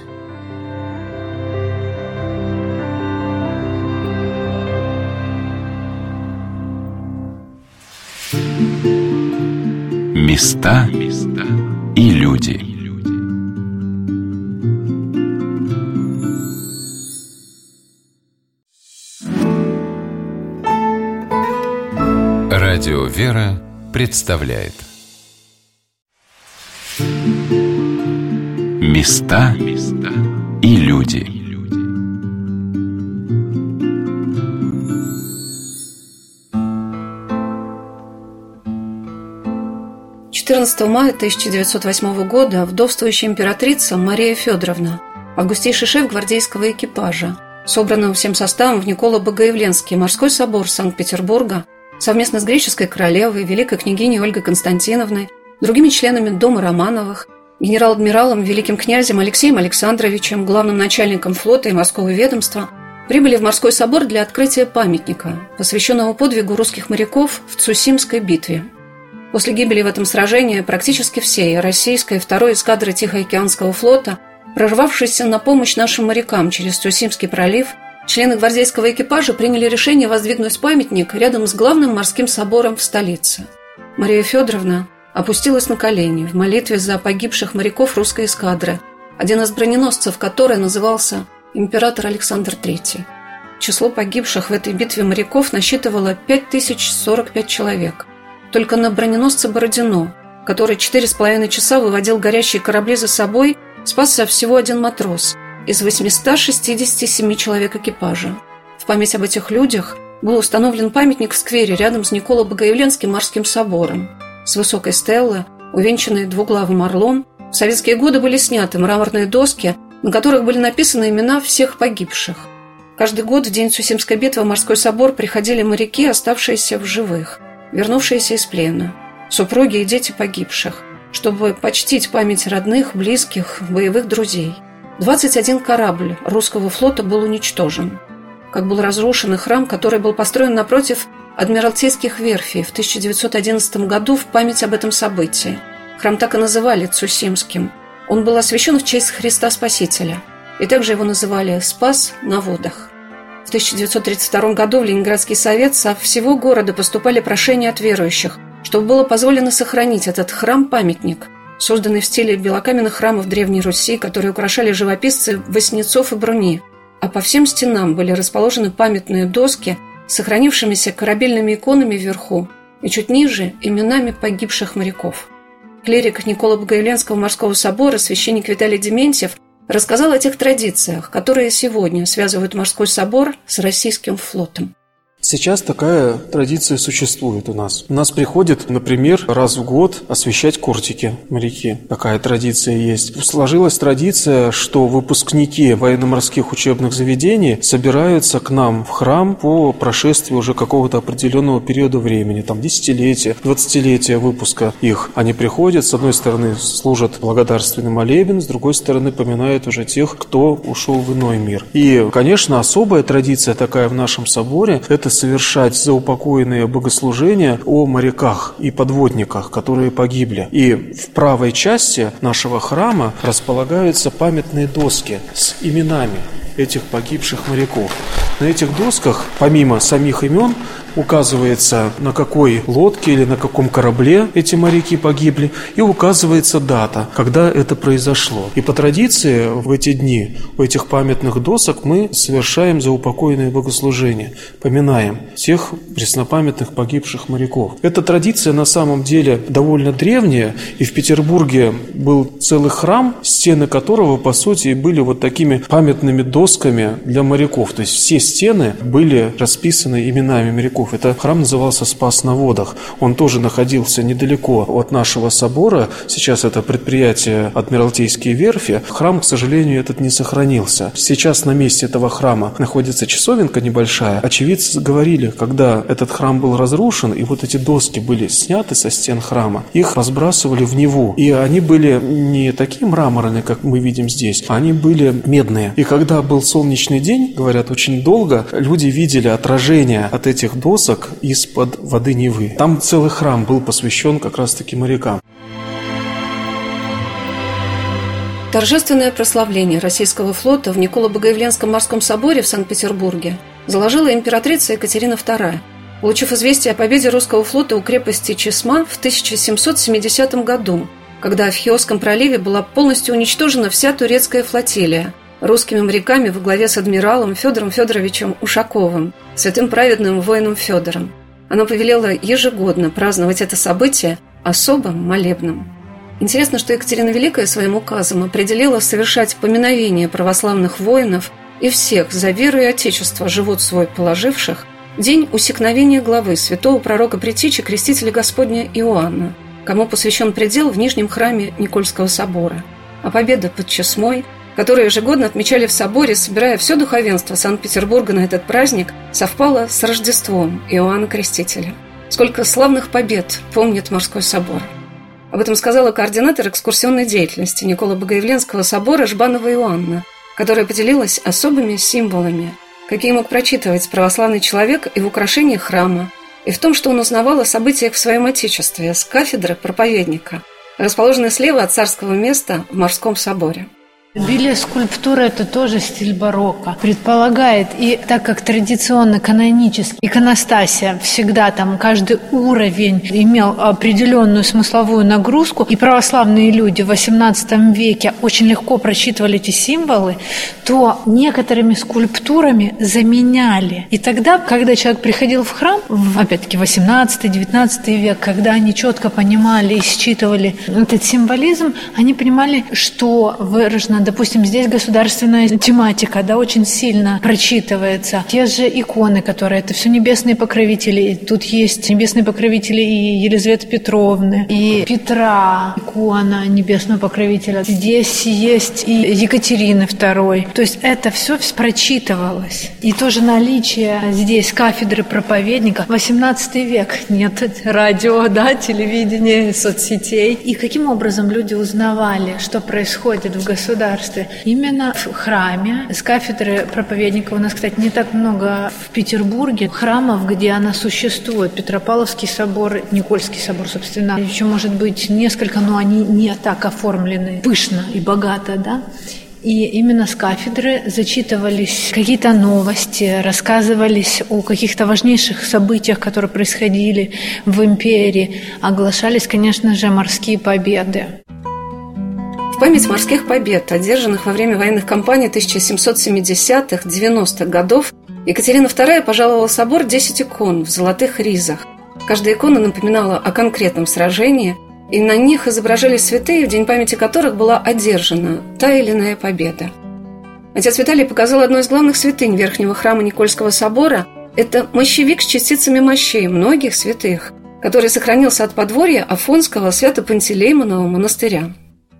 S1: Места и люди. Радио «Вера» представляет Места и люди.
S2: 14 мая 1908 года вдовствующая императрица Мария Федоровна, августейший шеф гвардейского экипажа, собранного всем составом в Никола-Богоявленский морской собор Санкт-Петербурга, совместно с греческой королевой, великой княгиней Ольгой Константиновной, другими членами Дома Романовых, генерал-адмиралом, великим князем Алексеем Александровичем, главным начальником флота и морского ведомства, прибыли в морской собор для открытия памятника, посвященного подвигу русских моряков в Цусимской битве – После гибели в этом сражении практически всей российской второй эскадры Тихоокеанского флота, прорвавшейся на помощь нашим морякам через Тюсимский пролив, члены гвардейского экипажа приняли решение воздвигнуть памятник рядом с главным морским собором в столице. Мария Федоровна опустилась на колени в молитве за погибших моряков русской эскадры, один из броненосцев которой назывался император Александр III. Число погибших в этой битве моряков насчитывало 5045 человек – только на броненосце Бородино, который четыре с половиной часа выводил горящие корабли за собой, спасся всего один матрос из 867 человек экипажа. В память об этих людях был установлен памятник в сквере рядом с Николо-Богоявленским морским собором. С высокой стеллы, увенчанной двуглавым орлом, в советские годы были сняты мраморные доски, на которых были написаны имена всех погибших. Каждый год в день Сусимской битвы в морской собор приходили моряки, оставшиеся в живых – вернувшиеся из плена, супруги и дети погибших, чтобы почтить память родных, близких, боевых друзей. 21 корабль русского флота был уничтожен. Как был разрушен и храм, который был построен напротив Адмиралтейских верфей в 1911 году в память об этом событии. Храм так и называли Цусимским. Он был освящен в честь Христа Спасителя. И также его называли «Спас на водах». В 1932 году в Ленинградский совет со всего города поступали прошения от верующих, чтобы было позволено сохранить этот храм-памятник, созданный в стиле белокаменных храмов Древней Руси, которые украшали живописцы Васнецов и Бруни. А по всем стенам были расположены памятные доски с сохранившимися корабельными иконами вверху и чуть ниже именами погибших моряков. Клирик Никола Богоявленского морского собора, священник Виталий Дементьев – рассказал о тех традициях, которые сегодня связывают морской собор с российским флотом.
S4: Сейчас такая традиция существует у нас. У нас приходят, например, раз в год освещать кортики моряки. Такая традиция есть. Сложилась традиция, что выпускники военно-морских учебных заведений собираются к нам в храм по прошествии уже какого-то определенного периода времени, там десятилетия, двадцатилетия выпуска их. Они приходят, с одной стороны служат благодарственный молебен, с другой стороны поминают уже тех, кто ушел в иной мир. И, конечно, особая традиция такая в нашем соборе – это совершать заупокоенные богослужения о моряках и подводниках, которые погибли. И в правой части нашего храма располагаются памятные доски с именами этих погибших моряков. На этих досках, помимо самих имен, указывается, на какой лодке или на каком корабле эти моряки погибли, и указывается дата, когда это произошло. И по традиции в эти дни у этих памятных досок мы совершаем заупокойное богослужение, поминаем всех преснопамятных погибших моряков. Эта традиция на самом деле довольно древняя, и в Петербурге был целый храм, стены которого, по сути, были вот такими памятными досками для моряков. То есть все стены были расписаны именами моряков веков. Это храм назывался Спас на водах. Он тоже находился недалеко от нашего собора. Сейчас это предприятие Адмиралтейские верфи. Храм, к сожалению, этот не сохранился. Сейчас на месте этого храма находится часовенка небольшая. Очевидцы говорили, когда этот храм был разрушен, и вот эти доски были сняты со стен храма, их разбрасывали в Неву. И они были не такие мраморные, как мы видим здесь, они были медные. И когда был солнечный день, говорят, очень долго люди видели отражение от этих досок досок из-под воды Невы. Там целый храм был посвящен как раз-таки морякам.
S2: Торжественное прославление российского флота в Николо-Богоявленском морском соборе в Санкт-Петербурге заложила императрица Екатерина II, получив известие о победе русского флота у крепости Чесма в 1770 году, когда в Хиосском проливе была полностью уничтожена вся турецкая флотилия, русскими моряками во главе с адмиралом Федором Федоровичем Ушаковым, святым праведным воином Федором. Она повелела ежегодно праздновать это событие особым молебным. Интересно, что Екатерина Великая своим указом определила совершать поминовение православных воинов и всех за веру и отечество живут свой положивших день усекновения главы святого пророка Притичи Крестителя Господня Иоанна, кому посвящен предел в Нижнем храме Никольского собора. А победа под Чесмой – которую ежегодно отмечали в соборе, собирая все духовенство Санкт-Петербурга на этот праздник, совпало с Рождеством Иоанна Крестителя. Сколько славных побед помнит морской собор. Об этом сказала координатор экскурсионной деятельности Никола Богоявленского собора Жбанова Иоанна, которая поделилась особыми символами, какие мог прочитывать православный человек и в украшениях храма, и в том, что он узнавал о событиях в своем отечестве с кафедры проповедника, расположенной слева от царского места в морском соборе.
S5: Билия скульптура – это тоже стиль барокко. Предполагает, и так как традиционно канонически иконостасия всегда там каждый уровень имел определенную смысловую нагрузку, и православные люди в XVIII веке очень легко прочитывали эти символы, то некоторыми скульптурами заменяли. И тогда, когда человек приходил в храм, опять-таки XVIII-XIX век, когда они четко понимали и считывали этот символизм, они понимали, что выражено допустим, здесь государственная тематика, да, очень сильно прочитывается. Те же иконы, которые, это все небесные покровители. Тут есть небесные покровители и Елизаветы Петровны, и Петра, икона небесного покровителя. Здесь есть и Екатерины II. То есть это все прочитывалось. И тоже наличие здесь кафедры проповедника. 18 век. Нет радио, да, телевидения, соцсетей. И каким образом люди узнавали, что происходит в государстве? Государстве. Именно в храме с кафедры проповедника у нас, кстати, не так много в Петербурге храмов, где она существует. Петропавловский собор, Никольский собор, собственно. Еще, может быть, несколько, но они не так оформлены пышно и богато, да. И именно с кафедры зачитывались какие-то новости, рассказывались о каких-то важнейших событиях, которые происходили в империи. Оглашались, конечно же, морские победы
S2: память морских побед, одержанных во время военных кампаний 1770-90-х годов, Екатерина II пожаловала в собор 10 икон в золотых ризах. Каждая икона напоминала о конкретном сражении, и на них изображались святые, в день памяти которых была одержана та или иная победа. Отец Виталий показал одну из главных святынь Верхнего храма Никольского собора – это мощевик с частицами мощей многих святых, который сохранился от подворья Афонского свято-пантелеймонового монастыря.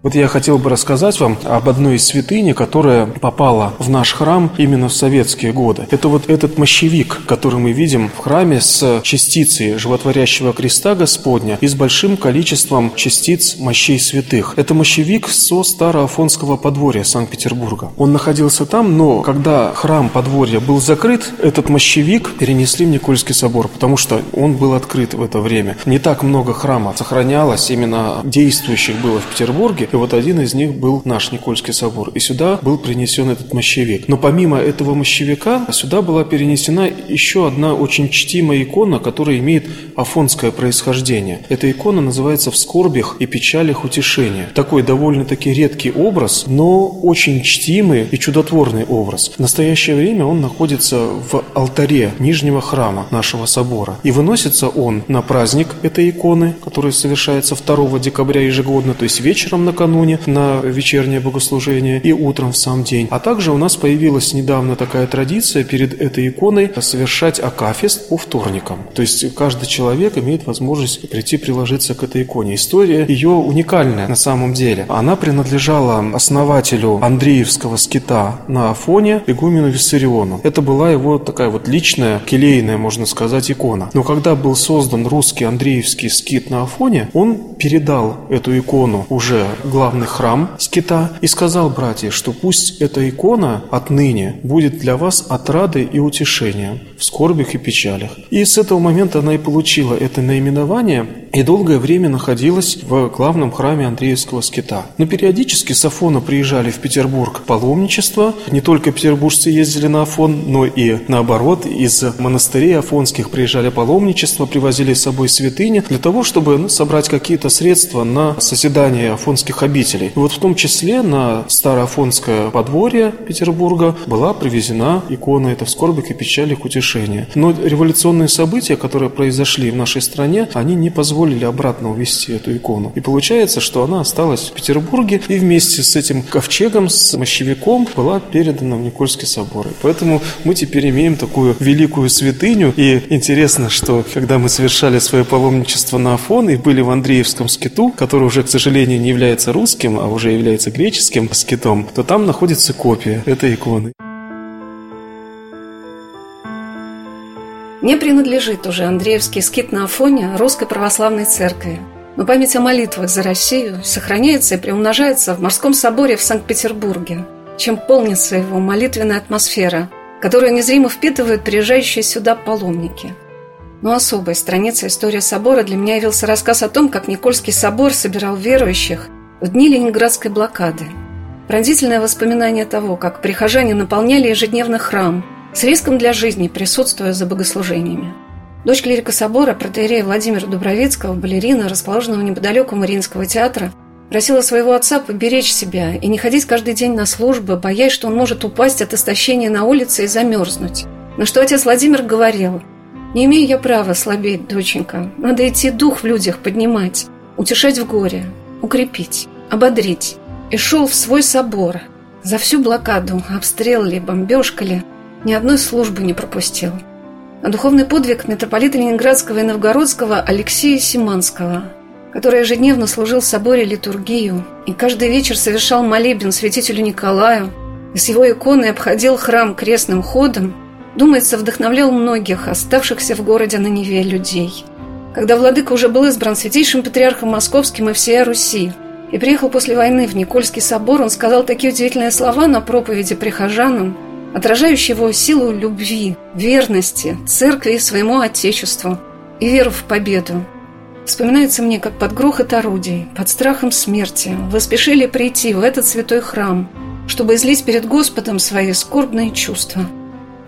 S4: Вот я хотел бы рассказать вам об одной из святыни, которая попала в наш храм именно в советские годы. Это вот этот мощевик, который мы видим в храме с частицей животворящего креста Господня и с большим количеством частиц мощей святых. Это мощевик со Староафонского подворья Санкт-Петербурга. Он находился там, но когда храм подворья был закрыт, этот мощевик перенесли в Никольский собор, потому что он был открыт в это время. Не так много храмов сохранялось, именно действующих было в Петербурге, и вот один из них был наш Никольский собор. И сюда был принесен этот мощевик. Но помимо этого мощевика, сюда была перенесена еще одна очень чтимая икона, которая имеет афонское происхождение. Эта икона называется «В скорбях и печалях утешения». Такой довольно-таки редкий образ, но очень чтимый и чудотворный образ. В настоящее время он находится в алтаре Нижнего храма нашего собора. И выносится он на праздник этой иконы, который совершается 2 декабря ежегодно, то есть вечером на накануне на вечернее богослужение и утром в сам день. А также у нас появилась недавно такая традиция перед этой иконой совершать акафист по вторникам. То есть каждый человек имеет возможность прийти приложиться к этой иконе. История ее уникальная на самом деле. Она принадлежала основателю Андреевского скита на Афоне, игумену Виссариону. Это была его такая вот личная, келейная, можно сказать, икона. Но когда был создан русский Андреевский скит на Афоне, он передал эту икону уже главный храм скита и сказал братья, что пусть эта икона отныне будет для вас отрадой и утешением в скорбях и печалях. И с этого момента она и получила это наименование и долгое время находилась в главном храме Андреевского скита. Но периодически с Афона приезжали в Петербург паломничество. Не только петербуржцы ездили на Афон, но и наоборот, из монастырей афонских приезжали паломничество, привозили с собой святыни для того, чтобы ну, собрать какие-то средства на созидание афонских обителей. И вот в том числе на Староафонское подворье Петербурга была привезена икона «Это в скорбях и печалях утешения». Но революционные события, которые произошли в нашей стране, они не позволили обратно увезти эту икону. И получается, что она осталась в Петербурге и вместе с этим ковчегом, с мощевиком была передана в Никольский собор. И поэтому мы теперь имеем такую великую святыню. И интересно, что когда мы совершали свое паломничество на Афон и были в Андреевском скиту, который уже, к сожалению, не является русским, а уже является греческим скитом, то там находится копия этой иконы.
S2: Не принадлежит уже Андреевский скит на Афоне Русской Православной Церкви. Но память о молитвах за Россию сохраняется и приумножается в Морском соборе в Санкт-Петербурге, чем полнится его молитвенная атмосфера, которую незримо впитывают приезжающие сюда паломники. Но особой страницей истории собора для меня явился рассказ о том, как Никольский собор собирал верующих в дни Ленинградской блокады. Пронзительное воспоминание того, как прихожане наполняли ежедневно храм – с риском для жизни, присутствуя за богослужениями. Дочь клирика собора, протеерея Владимира Дубровицкого, балерина, расположенного неподалеку Мариинского театра, просила своего отца поберечь себя и не ходить каждый день на службы, боясь, что он может упасть от истощения на улице и замерзнуть. На что отец Владимир говорил, «Не имею я права слабеть, доченька. Надо идти дух в людях поднимать, утешать в горе, укрепить, ободрить». И шел в свой собор. За всю блокаду, обстрел ли, бомбежка ли, ни одной службы не пропустил. А духовный подвиг митрополита Ленинградского и Новгородского Алексея Симанского, который ежедневно служил в соборе литургию и каждый вечер совершал молебен святителю Николаю и с его иконой обходил храм крестным ходом, думается, вдохновлял многих оставшихся в городе на Неве людей. Когда владыка уже был избран святейшим патриархом московским и всея Руси, и приехал после войны в Никольский собор, он сказал такие удивительные слова на проповеди прихожанам – отражающий его силу любви, верности, церкви и своему Отечеству и веру в победу. Вспоминается мне, как под грохот орудий, под страхом смерти вы спешили прийти в этот святой храм, чтобы излить перед Господом свои скорбные чувства.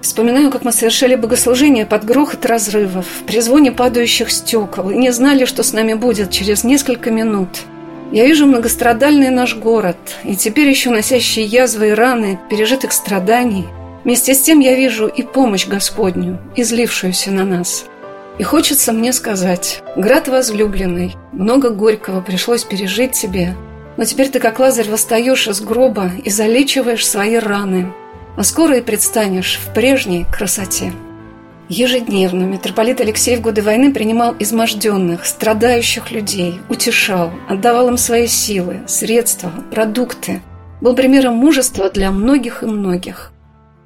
S2: Вспоминаю, как мы совершали богослужение под грохот разрывов, при звоне падающих стекол, и не знали, что с нами будет через несколько минут – я вижу многострадальный наш город, и теперь еще носящие язвы и раны пережитых страданий. Вместе с тем я вижу и помощь Господню, излившуюся на нас. И хочется мне сказать, град возлюбленный, много горького пришлось пережить тебе, но теперь ты, как Лазарь, восстаешь из гроба и залечиваешь свои раны, а скоро и предстанешь в прежней красоте. Ежедневно митрополит Алексей в годы войны принимал изможденных, страдающих людей, утешал, отдавал им свои силы, средства, продукты. Был примером мужества для многих и многих.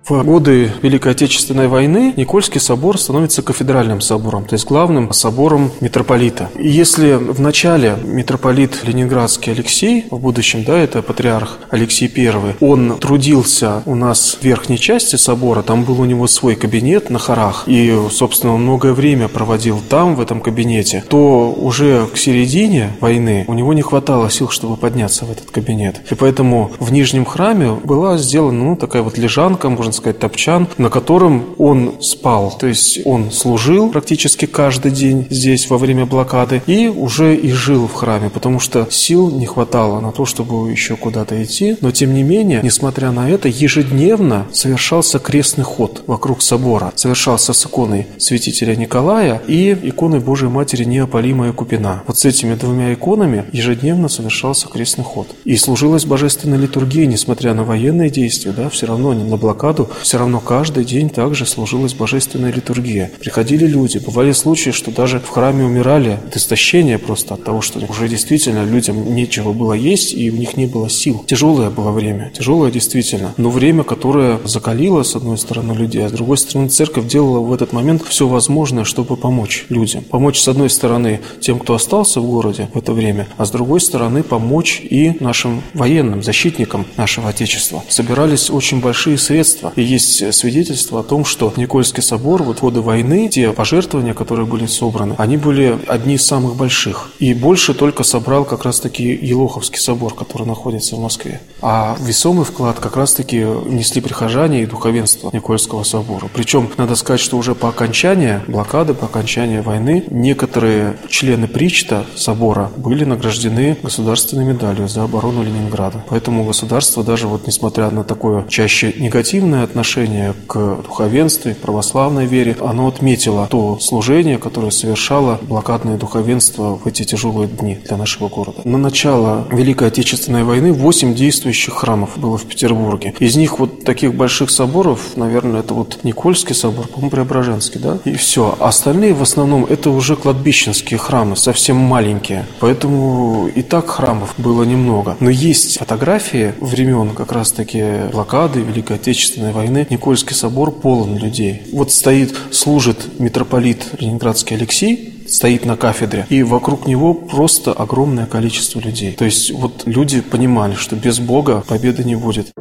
S4: В годы Великой Отечественной войны Никольский собор становится кафедральным собором, то есть главным собором митрополита. И если в начале митрополит Ленинградский Алексей, в будущем, да, это патриарх Алексей I, он трудился у нас в верхней части собора, там был у него свой кабинет на хорах, и, собственно, он многое время проводил там, в этом кабинете, то уже к середине войны у него не хватало сил, чтобы подняться в этот кабинет. И поэтому в Нижнем храме была сделана, ну, такая вот лежанка, можно сказать, топчан, на котором он спал. То есть он служил практически каждый день здесь во время блокады и уже и жил в храме, потому что сил не хватало на то, чтобы еще куда-то идти. Но тем не менее, несмотря на это, ежедневно совершался крестный ход вокруг собора. Совершался с иконой святителя Николая и иконой Божией Матери Неопалимая Купина. Вот с этими двумя иконами ежедневно совершался крестный ход. И служилась божественная литургия, несмотря на военные действия, да, все равно на блокаду все равно каждый день также служилась божественная литургия. Приходили люди, бывали случаи, что даже в храме умирали от истощения просто от того, что уже действительно людям нечего было есть, и у них не было сил. Тяжелое было время, тяжелое действительно, но время, которое закалило, с одной стороны, людей, а с другой стороны, церковь делала в этот момент все возможное, чтобы помочь людям. Помочь, с одной стороны, тем, кто остался в городе в это время, а с другой стороны, помочь и нашим военным, защитникам нашего Отечества. Собирались очень большие средства, и есть свидетельство о том, что Никольский собор вот в годы войны, те пожертвования, которые были собраны, они были одни из самых больших. И больше только собрал как раз-таки Елоховский собор, который находится в Москве. А весомый вклад как раз-таки несли прихожане и духовенство Никольского собора. Причем, надо сказать, что уже по окончании блокады, по окончании войны, некоторые члены Причта собора были награждены государственной медалью за оборону Ленинграда. Поэтому государство даже вот несмотря на такое чаще негативное отношение к духовенству, к православной вере, оно отметило то служение, которое совершало блокадное духовенство в эти тяжелые дни для нашего города. На начало Великой Отечественной войны 8 действующих храмов было в Петербурге. Из них вот таких больших соборов, наверное, это вот Никольский собор, по-моему, Преображенский, да? И все. Остальные в основном это уже кладбищенские храмы, совсем маленькие. Поэтому и так храмов было немного. Но есть фотографии времен как раз-таки блокады Великой Отечественной войны Никольский собор полон людей. Вот стоит, служит митрополит Ленинградский Алексей, стоит на кафедре, и вокруг него просто огромное количество людей. То есть вот люди понимали, что без Бога победы не будет.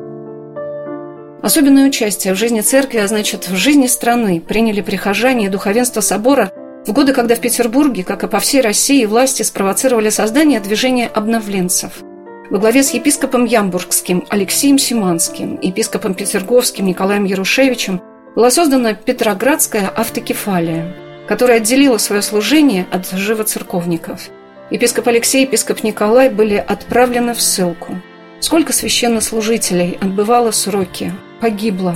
S2: Особенное участие в жизни церкви, а значит, в жизни страны приняли прихожане и духовенство собора в годы, когда в Петербурге, как и по всей России, власти спровоцировали создание движения обновленцев – во главе с епископом Ямбургским Алексеем Симанским епископом Петерговским Николаем Ярушевичем была создана Петроградская автокефалия, которая отделила свое служение от живоцерковников. Епископ Алексей и епископ Николай были отправлены в ссылку. Сколько священнослужителей отбывало сроки, погибло,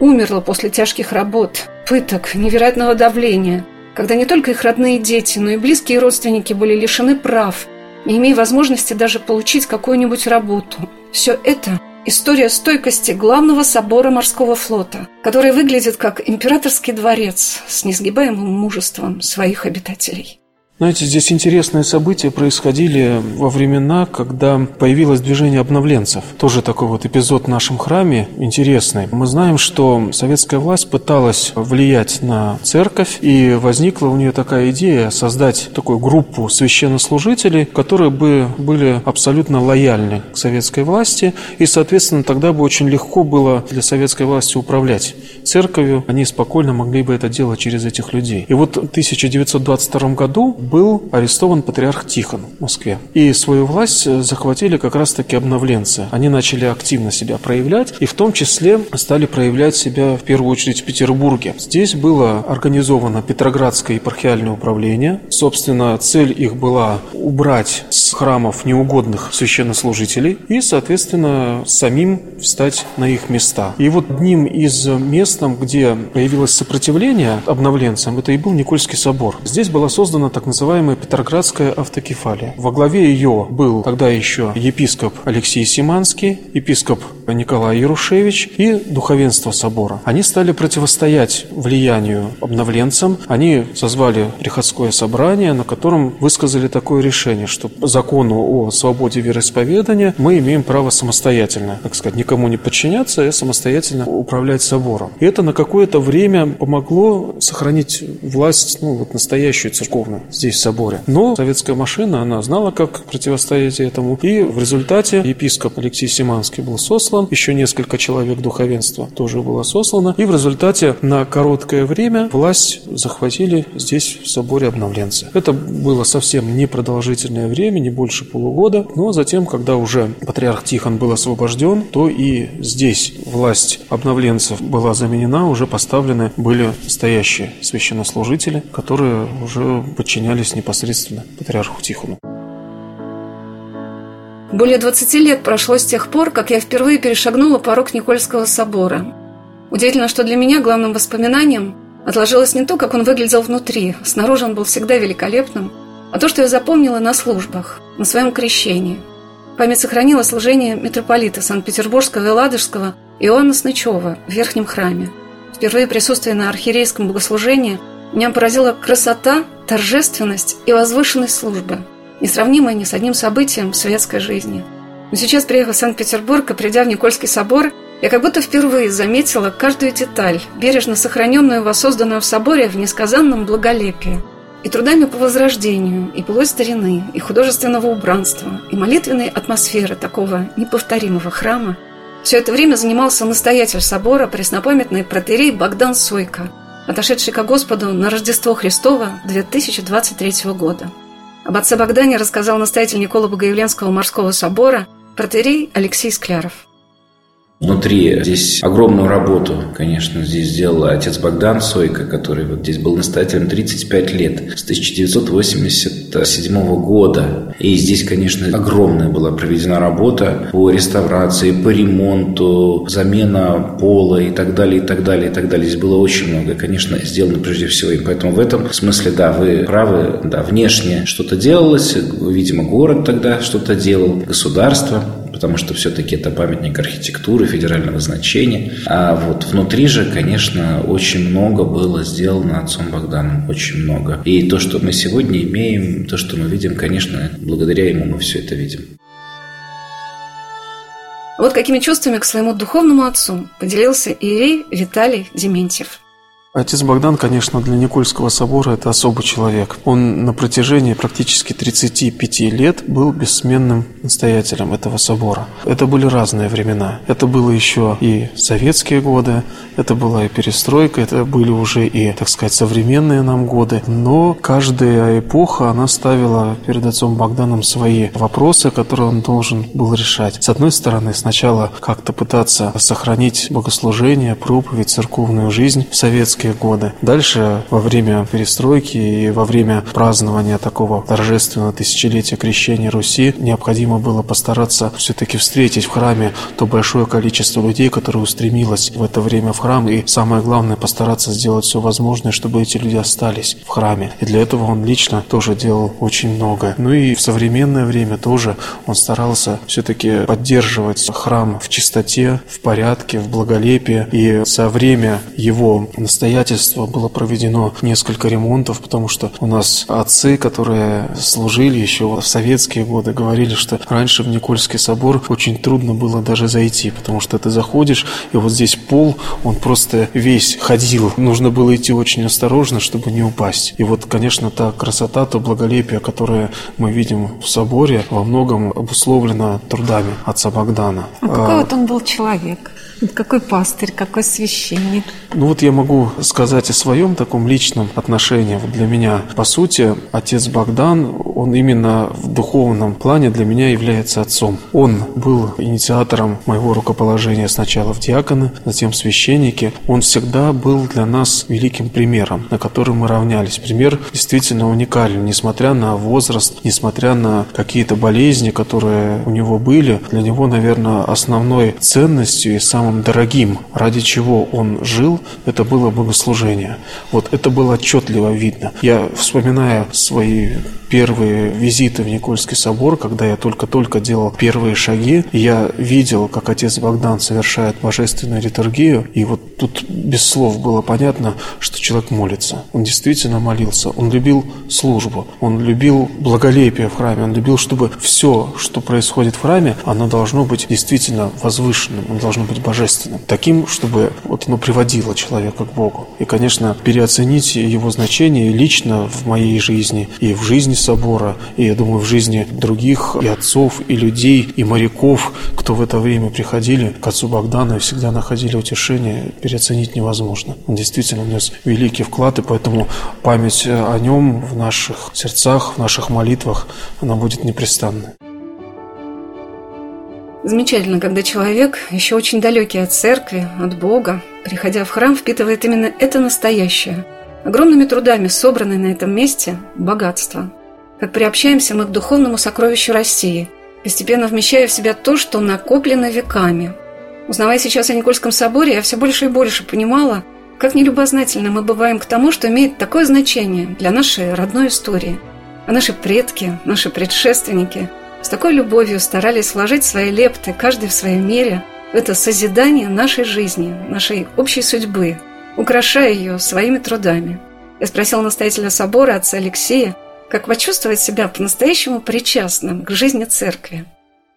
S2: умерло после тяжких работ, пыток, невероятного давления, когда не только их родные дети, но и близкие родственники были лишены прав – не имея возможности даже получить какую-нибудь работу. Все это – история стойкости главного собора морского флота, который выглядит как императорский дворец с несгибаемым мужеством своих обитателей.
S4: Знаете, здесь интересные события происходили во времена, когда появилось движение обновленцев. Тоже такой вот эпизод в нашем храме интересный. Мы знаем, что советская власть пыталась влиять на церковь, и возникла у нее такая идея создать такую группу священнослужителей, которые бы были абсолютно лояльны к советской власти, и, соответственно, тогда бы очень легко было для советской власти управлять церковью. Они спокойно могли бы это делать через этих людей. И вот в 1922 году был арестован патриарх Тихон в Москве. И свою власть захватили как раз-таки обновленцы. Они начали активно себя проявлять, и в том числе стали проявлять себя в первую очередь в Петербурге. Здесь было организовано Петроградское епархиальное управление. Собственно, цель их была убрать с храмов неугодных священнослужителей и, соответственно, самим встать на их места. И вот одним из мест, где появилось сопротивление обновленцам, это и был Никольский собор. Здесь была создана так называемая Петроградская автокефалия. Во главе ее был тогда еще епископ Алексей Симанский, епископ Николай Ярушевич и духовенство собора. Они стали противостоять влиянию обновленцам. Они созвали приходское собрание, на котором высказали такое решение, что по закону о свободе вероисповедания мы имеем право самостоятельно, так сказать, никому не подчиняться, а самостоятельно управлять собором. И это на какое-то время помогло сохранить власть, ну, вот настоящую церковную здесь в соборе. Но советская машина, она знала, как противостоять этому. И в результате епископ Алексей Симанский был сослан, еще несколько человек духовенства тоже было сослано. И в результате на короткое время власть захватили здесь в соборе обновленцы. Это было совсем непродолжительное время, не больше полугода. Но затем, когда уже патриарх Тихон был освобожден, то и здесь власть обновленцев была заменена, уже поставлены были настоящие священнослужители, которые уже подчинялись непосредственно патриарху Тихону.
S2: Более 20 лет прошло с тех пор, как я впервые перешагнула порог Никольского собора. Удивительно, что для меня главным воспоминанием отложилось не то, как он выглядел внутри, снаружи он был всегда великолепным, а то, что я запомнила на службах, на своем крещении. Память сохранила служение митрополита Санкт-Петербургского и Ладожского Иоанна Снычева в Верхнем храме. Впервые присутствие на архиерейском богослужении меня поразила красота, торжественность и возвышенность службы, несравнимая ни с одним событием светской жизни. Но сейчас, приехав в Санкт-Петербург и придя в Никольский собор, я как будто впервые заметила каждую деталь, бережно сохраненную, воссозданную в соборе в несказанном благолепии – и трудами по возрождению, и былой старины, и художественного убранства, и молитвенной атмосферы такого неповторимого храма, все это время занимался настоятель собора, преснопамятный протерей Богдан Сойко, отошедший ко Господу на Рождество Христово 2023 года. Об отце Богдане рассказал настоятель Никола Богоявленского морского собора протерей Алексей Скляров.
S3: Внутри здесь огромную работу, конечно, здесь сделал отец Богдан Сойко, который вот здесь был настоятелем 35 лет, с 1987 года. И здесь, конечно, огромная была проведена работа по реставрации, по ремонту, замена пола и так далее, и так далее, и так далее. Здесь было очень много, конечно, сделано прежде всего им. Поэтому в этом смысле, да, вы правы, да, внешне что-то делалось, видимо, город тогда что-то делал, государство, потому что все-таки это памятник архитектуры федерального значения. А вот внутри же, конечно, очень много было сделано отцом Богданом, очень много. И то, что мы сегодня имеем, то, что мы видим, конечно, благодаря ему мы все это видим.
S2: Вот какими чувствами к своему духовному отцу поделился Иерей Виталий Дементьев.
S4: Отец Богдан, конечно, для Никольского собора это особый человек. Он на протяжении практически 35 лет был бессменным настоятелем этого собора. Это были разные времена. Это было еще и советские годы, это была и перестройка, это были уже и, так сказать, современные нам годы. Но каждая эпоха, она ставила перед отцом Богданом свои вопросы, которые он должен был решать. С одной стороны, сначала как-то пытаться сохранить богослужение, проповедь, церковную жизнь в советские советские годы. Дальше, во время перестройки и во время празднования такого торжественного тысячелетия крещения Руси, необходимо было постараться все-таки встретить в храме то большое количество людей, которое устремилось в это время в храм, и самое главное, постараться сделать все возможное, чтобы эти люди остались в храме. И для этого он лично тоже делал очень много. Ну и в современное время тоже он старался все-таки поддерживать храм в чистоте, в порядке, в благолепии. И со время его настоящего настоятельства было проведено несколько ремонтов, потому что у нас отцы, которые служили еще в советские годы, говорили, что раньше в Никольский собор очень трудно было даже зайти, потому что ты заходишь, и вот здесь пол, он просто весь ходил. Нужно было идти очень осторожно, чтобы не упасть. И вот, конечно, та красота, то благолепие, которое мы видим в соборе, во многом обусловлено трудами отца Богдана.
S2: А какой а... вот он был человек? Какой пастырь, какой священник?
S4: Ну вот я могу сказать о своем таком личном отношении. Вот для меня, по сути, отец Богдан, он именно в духовном плане для меня является отцом. Он был инициатором моего рукоположения сначала в диаконы, затем в священники. Он всегда был для нас великим примером, на который мы равнялись. Пример действительно уникален, несмотря на возраст, несмотря на какие-то болезни, которые у него были. Для него, наверное, основной ценностью и самым самым дорогим, ради чего он жил, это было богослужение. Вот это было отчетливо видно. Я, вспоминая свои первые визиты в Никольский собор, когда я только-только делал первые шаги, я видел, как отец Богдан совершает божественную литургию, и вот тут без слов было понятно, что человек молится. Он действительно молился, он любил службу, он любил благолепие в храме, он любил, чтобы все, что происходит в храме, оно должно быть действительно возвышенным, оно должно быть божественным, таким, чтобы вот оно приводило человека к Богу. И, конечно, переоценить его значение лично в моей жизни и в жизни собора, и, я думаю, в жизни других и отцов, и людей, и моряков, кто в это время приходили к отцу Богдану и всегда находили утешение, переоценить невозможно. Он действительно нес великий вклад, и поэтому память о нем в наших сердцах, в наших молитвах, она будет непрестанной.
S2: Замечательно, когда человек, еще очень далекий от церкви, от Бога, приходя в храм, впитывает именно это настоящее, огромными трудами собранное на этом месте богатство – как приобщаемся мы к духовному сокровищу России, постепенно вмещая в себя то, что накоплено веками. Узнавая сейчас о Никольском соборе, я все больше и больше понимала, как нелюбознательно мы бываем к тому, что имеет такое значение для нашей родной истории. А наши предки, наши предшественники с такой любовью старались вложить свои лепты, каждый в своей мере, в это созидание нашей жизни, нашей общей судьбы, украшая ее своими трудами. Я спросила настоятеля собора, отца Алексея, как почувствовать себя по-настоящему причастным к жизни церкви.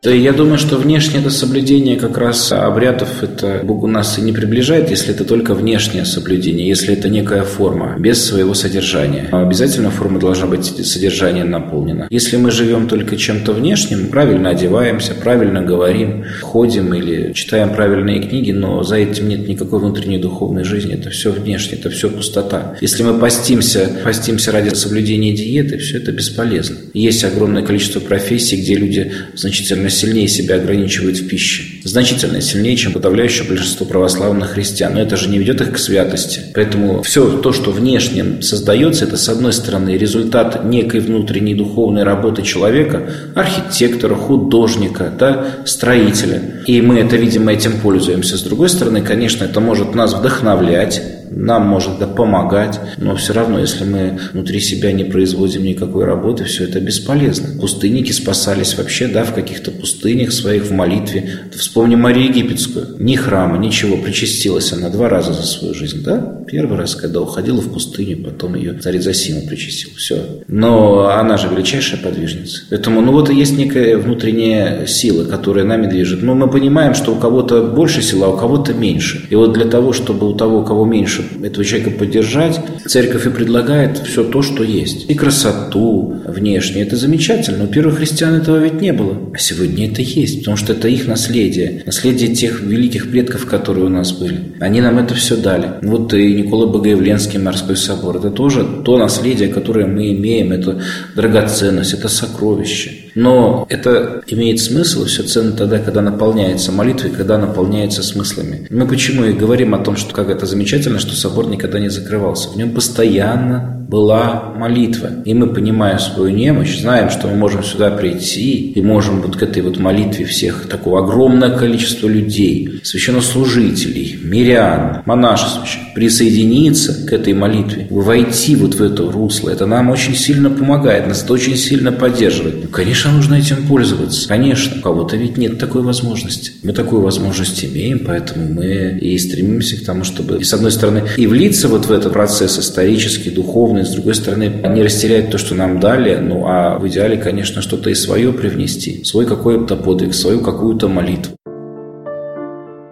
S3: Да, я думаю, что внешнее это соблюдение как раз обрядов это Богу нас и не приближает, если это только внешнее соблюдение, если это некая форма, без своего содержания. Но обязательно форма должна быть содержание наполнена. Если мы живем только чем-то внешним, правильно одеваемся, правильно говорим, ходим или читаем правильные книги, но за этим нет никакой внутренней духовной жизни, это все внешнее, это все пустота. Если мы постимся, постимся ради соблюдения диеты, все это бесполезно. Есть огромное количество профессий, где люди значительно значительно сильнее себя ограничивают в пище. Значительно сильнее, чем подавляющее большинство православных христиан. Но это же не ведет их к святости. Поэтому все то, что внешне создается, это, с одной стороны, результат некой внутренней духовной работы человека, архитектора, художника, да, строителя. И мы это, видимо, этим пользуемся. С другой стороны, конечно, это может нас вдохновлять, нам может да, помогать, но все равно, если мы внутри себя не производим никакой работы, все это бесполезно. Пустынники спасались вообще, да, в каких-то пустынях своих, в молитве. Вспомним Марию Египетскую. Ни храма, ничего, причастилась она два раза за свою жизнь, да? Первый раз, когда уходила в пустыню, потом ее царь Зосима причастил. Все. Но она же величайшая подвижница. Поэтому, ну вот и есть некая внутренняя сила, которая нами движет. Но мы понимаем, что у кого-то больше сила, а у кого-то меньше. И вот для того, чтобы у того, у кого меньше, этого человека поддержать, церковь и предлагает все то, что есть. И красоту внешне. Это замечательно. У первых христиан этого ведь не было. А сегодня это есть, потому что это их наследие. Наследие тех великих предков, которые у нас были. Они нам это все дали. Вот и Никола Богоявленский морской собор. Это тоже то наследие, которое мы имеем. Это драгоценность, это сокровище. Но это имеет смысл, все ценно тогда, когда наполняется молитвой, когда наполняется смыслами. Мы почему и говорим о том, что как это замечательно, что собор никогда не закрывался. В нем постоянно была молитва. И мы, понимая свою немощь, знаем, что мы можем сюда прийти и можем вот к этой вот молитве всех такого огромное количество людей, священнослужителей, мирян, монашествующих, присоединиться к этой молитве, войти вот в это русло. Это нам очень сильно помогает, нас это очень сильно поддерживает. Ну, конечно, нужно этим пользоваться. Конечно, у кого-то ведь нет такой возможности. Мы такую возможность имеем, поэтому мы и стремимся к тому, чтобы, и с одной стороны, и влиться вот в этот процесс исторический, духовный, духовной, с другой стороны, не растерять то, что нам дали, ну а в идеале, конечно, что-то и свое привнести, свой какой-то подвиг, свою какую-то молитву.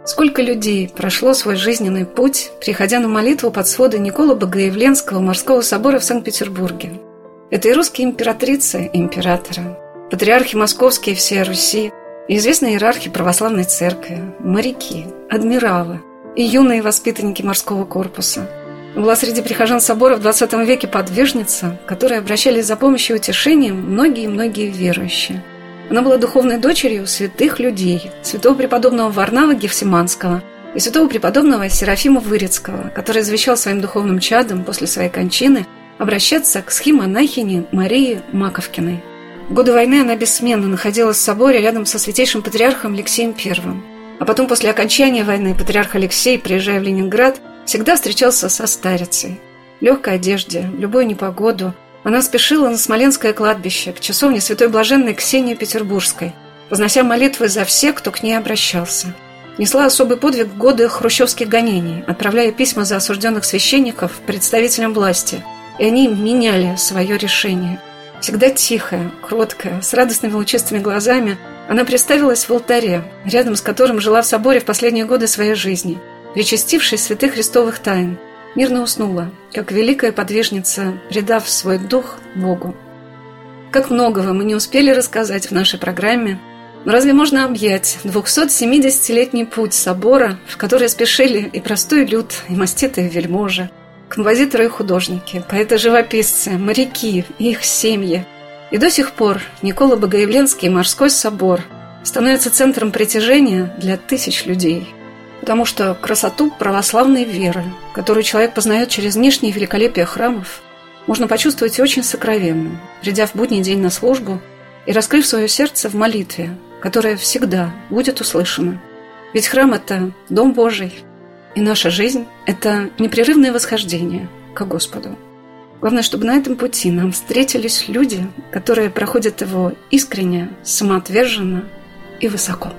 S2: Сколько людей прошло свой жизненный путь, приходя на молитву под своды Никола Богоявленского морского собора в Санкт-Петербурге. Это и русские императрицы и императоры, патриархи московские и всей Руси, и известные иерархи православной церкви, моряки, адмиралы и юные воспитанники морского корпуса – была среди прихожан собора в 20 веке подвижница, которой обращались за помощью и утешением многие-многие верующие. Она была духовной дочерью святых людей, святого преподобного Варнава Гефсиманского и святого преподобного Серафима Вырицкого, который завещал своим духовным чадам после своей кончины обращаться к схимонахине Марии Маковкиной. В годы войны она бессменно находилась в соборе рядом со святейшим патриархом Алексеем I. А потом, после окончания войны, патриарх Алексей, приезжая в Ленинград, всегда встречался со старицей. В легкой одежде, в любую непогоду. Она спешила на Смоленское кладбище, к часовне святой блаженной Ксении Петербургской, вознося молитвы за всех, кто к ней обращался. Несла особый подвиг в годы хрущевских гонений, отправляя письма за осужденных священников представителям власти, и они меняли свое решение. Всегда тихая, кроткая, с радостными лучистыми глазами, она представилась в алтаре, рядом с которым жила в соборе в последние годы своей жизни, причастившись святых христовых тайн, мирно уснула, как великая подвижница, предав свой дух Богу. Как многого мы не успели рассказать в нашей программе, но разве можно объять 270-летний путь собора, в который спешили и простой люд, и маститые вельможи, композиторы и художники, поэты-живописцы, моряки и их семьи. И до сих пор Никола Богоявленский морской собор становится центром притяжения для тысяч людей. Потому что красоту православной веры, которую человек познает через внешнее великолепие храмов, можно почувствовать очень сокровенно, придя в будний день на службу и раскрыв свое сердце в молитве, которая всегда будет услышана. Ведь храм – это Дом Божий, и наша жизнь – это непрерывное восхождение к Господу. Главное, чтобы на этом пути нам встретились люди, которые проходят его искренне, самоотверженно и высоко.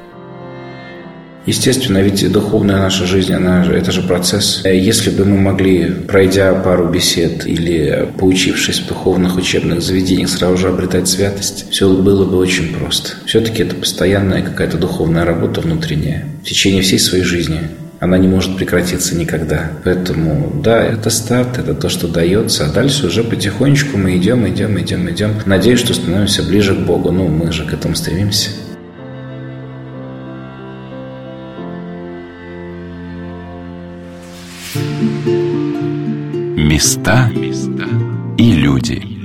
S3: Естественно, ведь духовная наша жизнь, она это же процесс. Если бы мы могли, пройдя пару бесед или поучившись в духовных учебных заведениях, сразу же обретать святость, все было бы очень просто. Все-таки это постоянная какая-то духовная работа внутренняя в течение всей своей жизни она не может прекратиться никогда. Поэтому, да, это старт, это то, что дается, а дальше уже потихонечку мы идем, идем, идем, идем. Надеюсь, что становимся ближе к Богу. Ну, мы же к этому стремимся.
S1: Места и люди.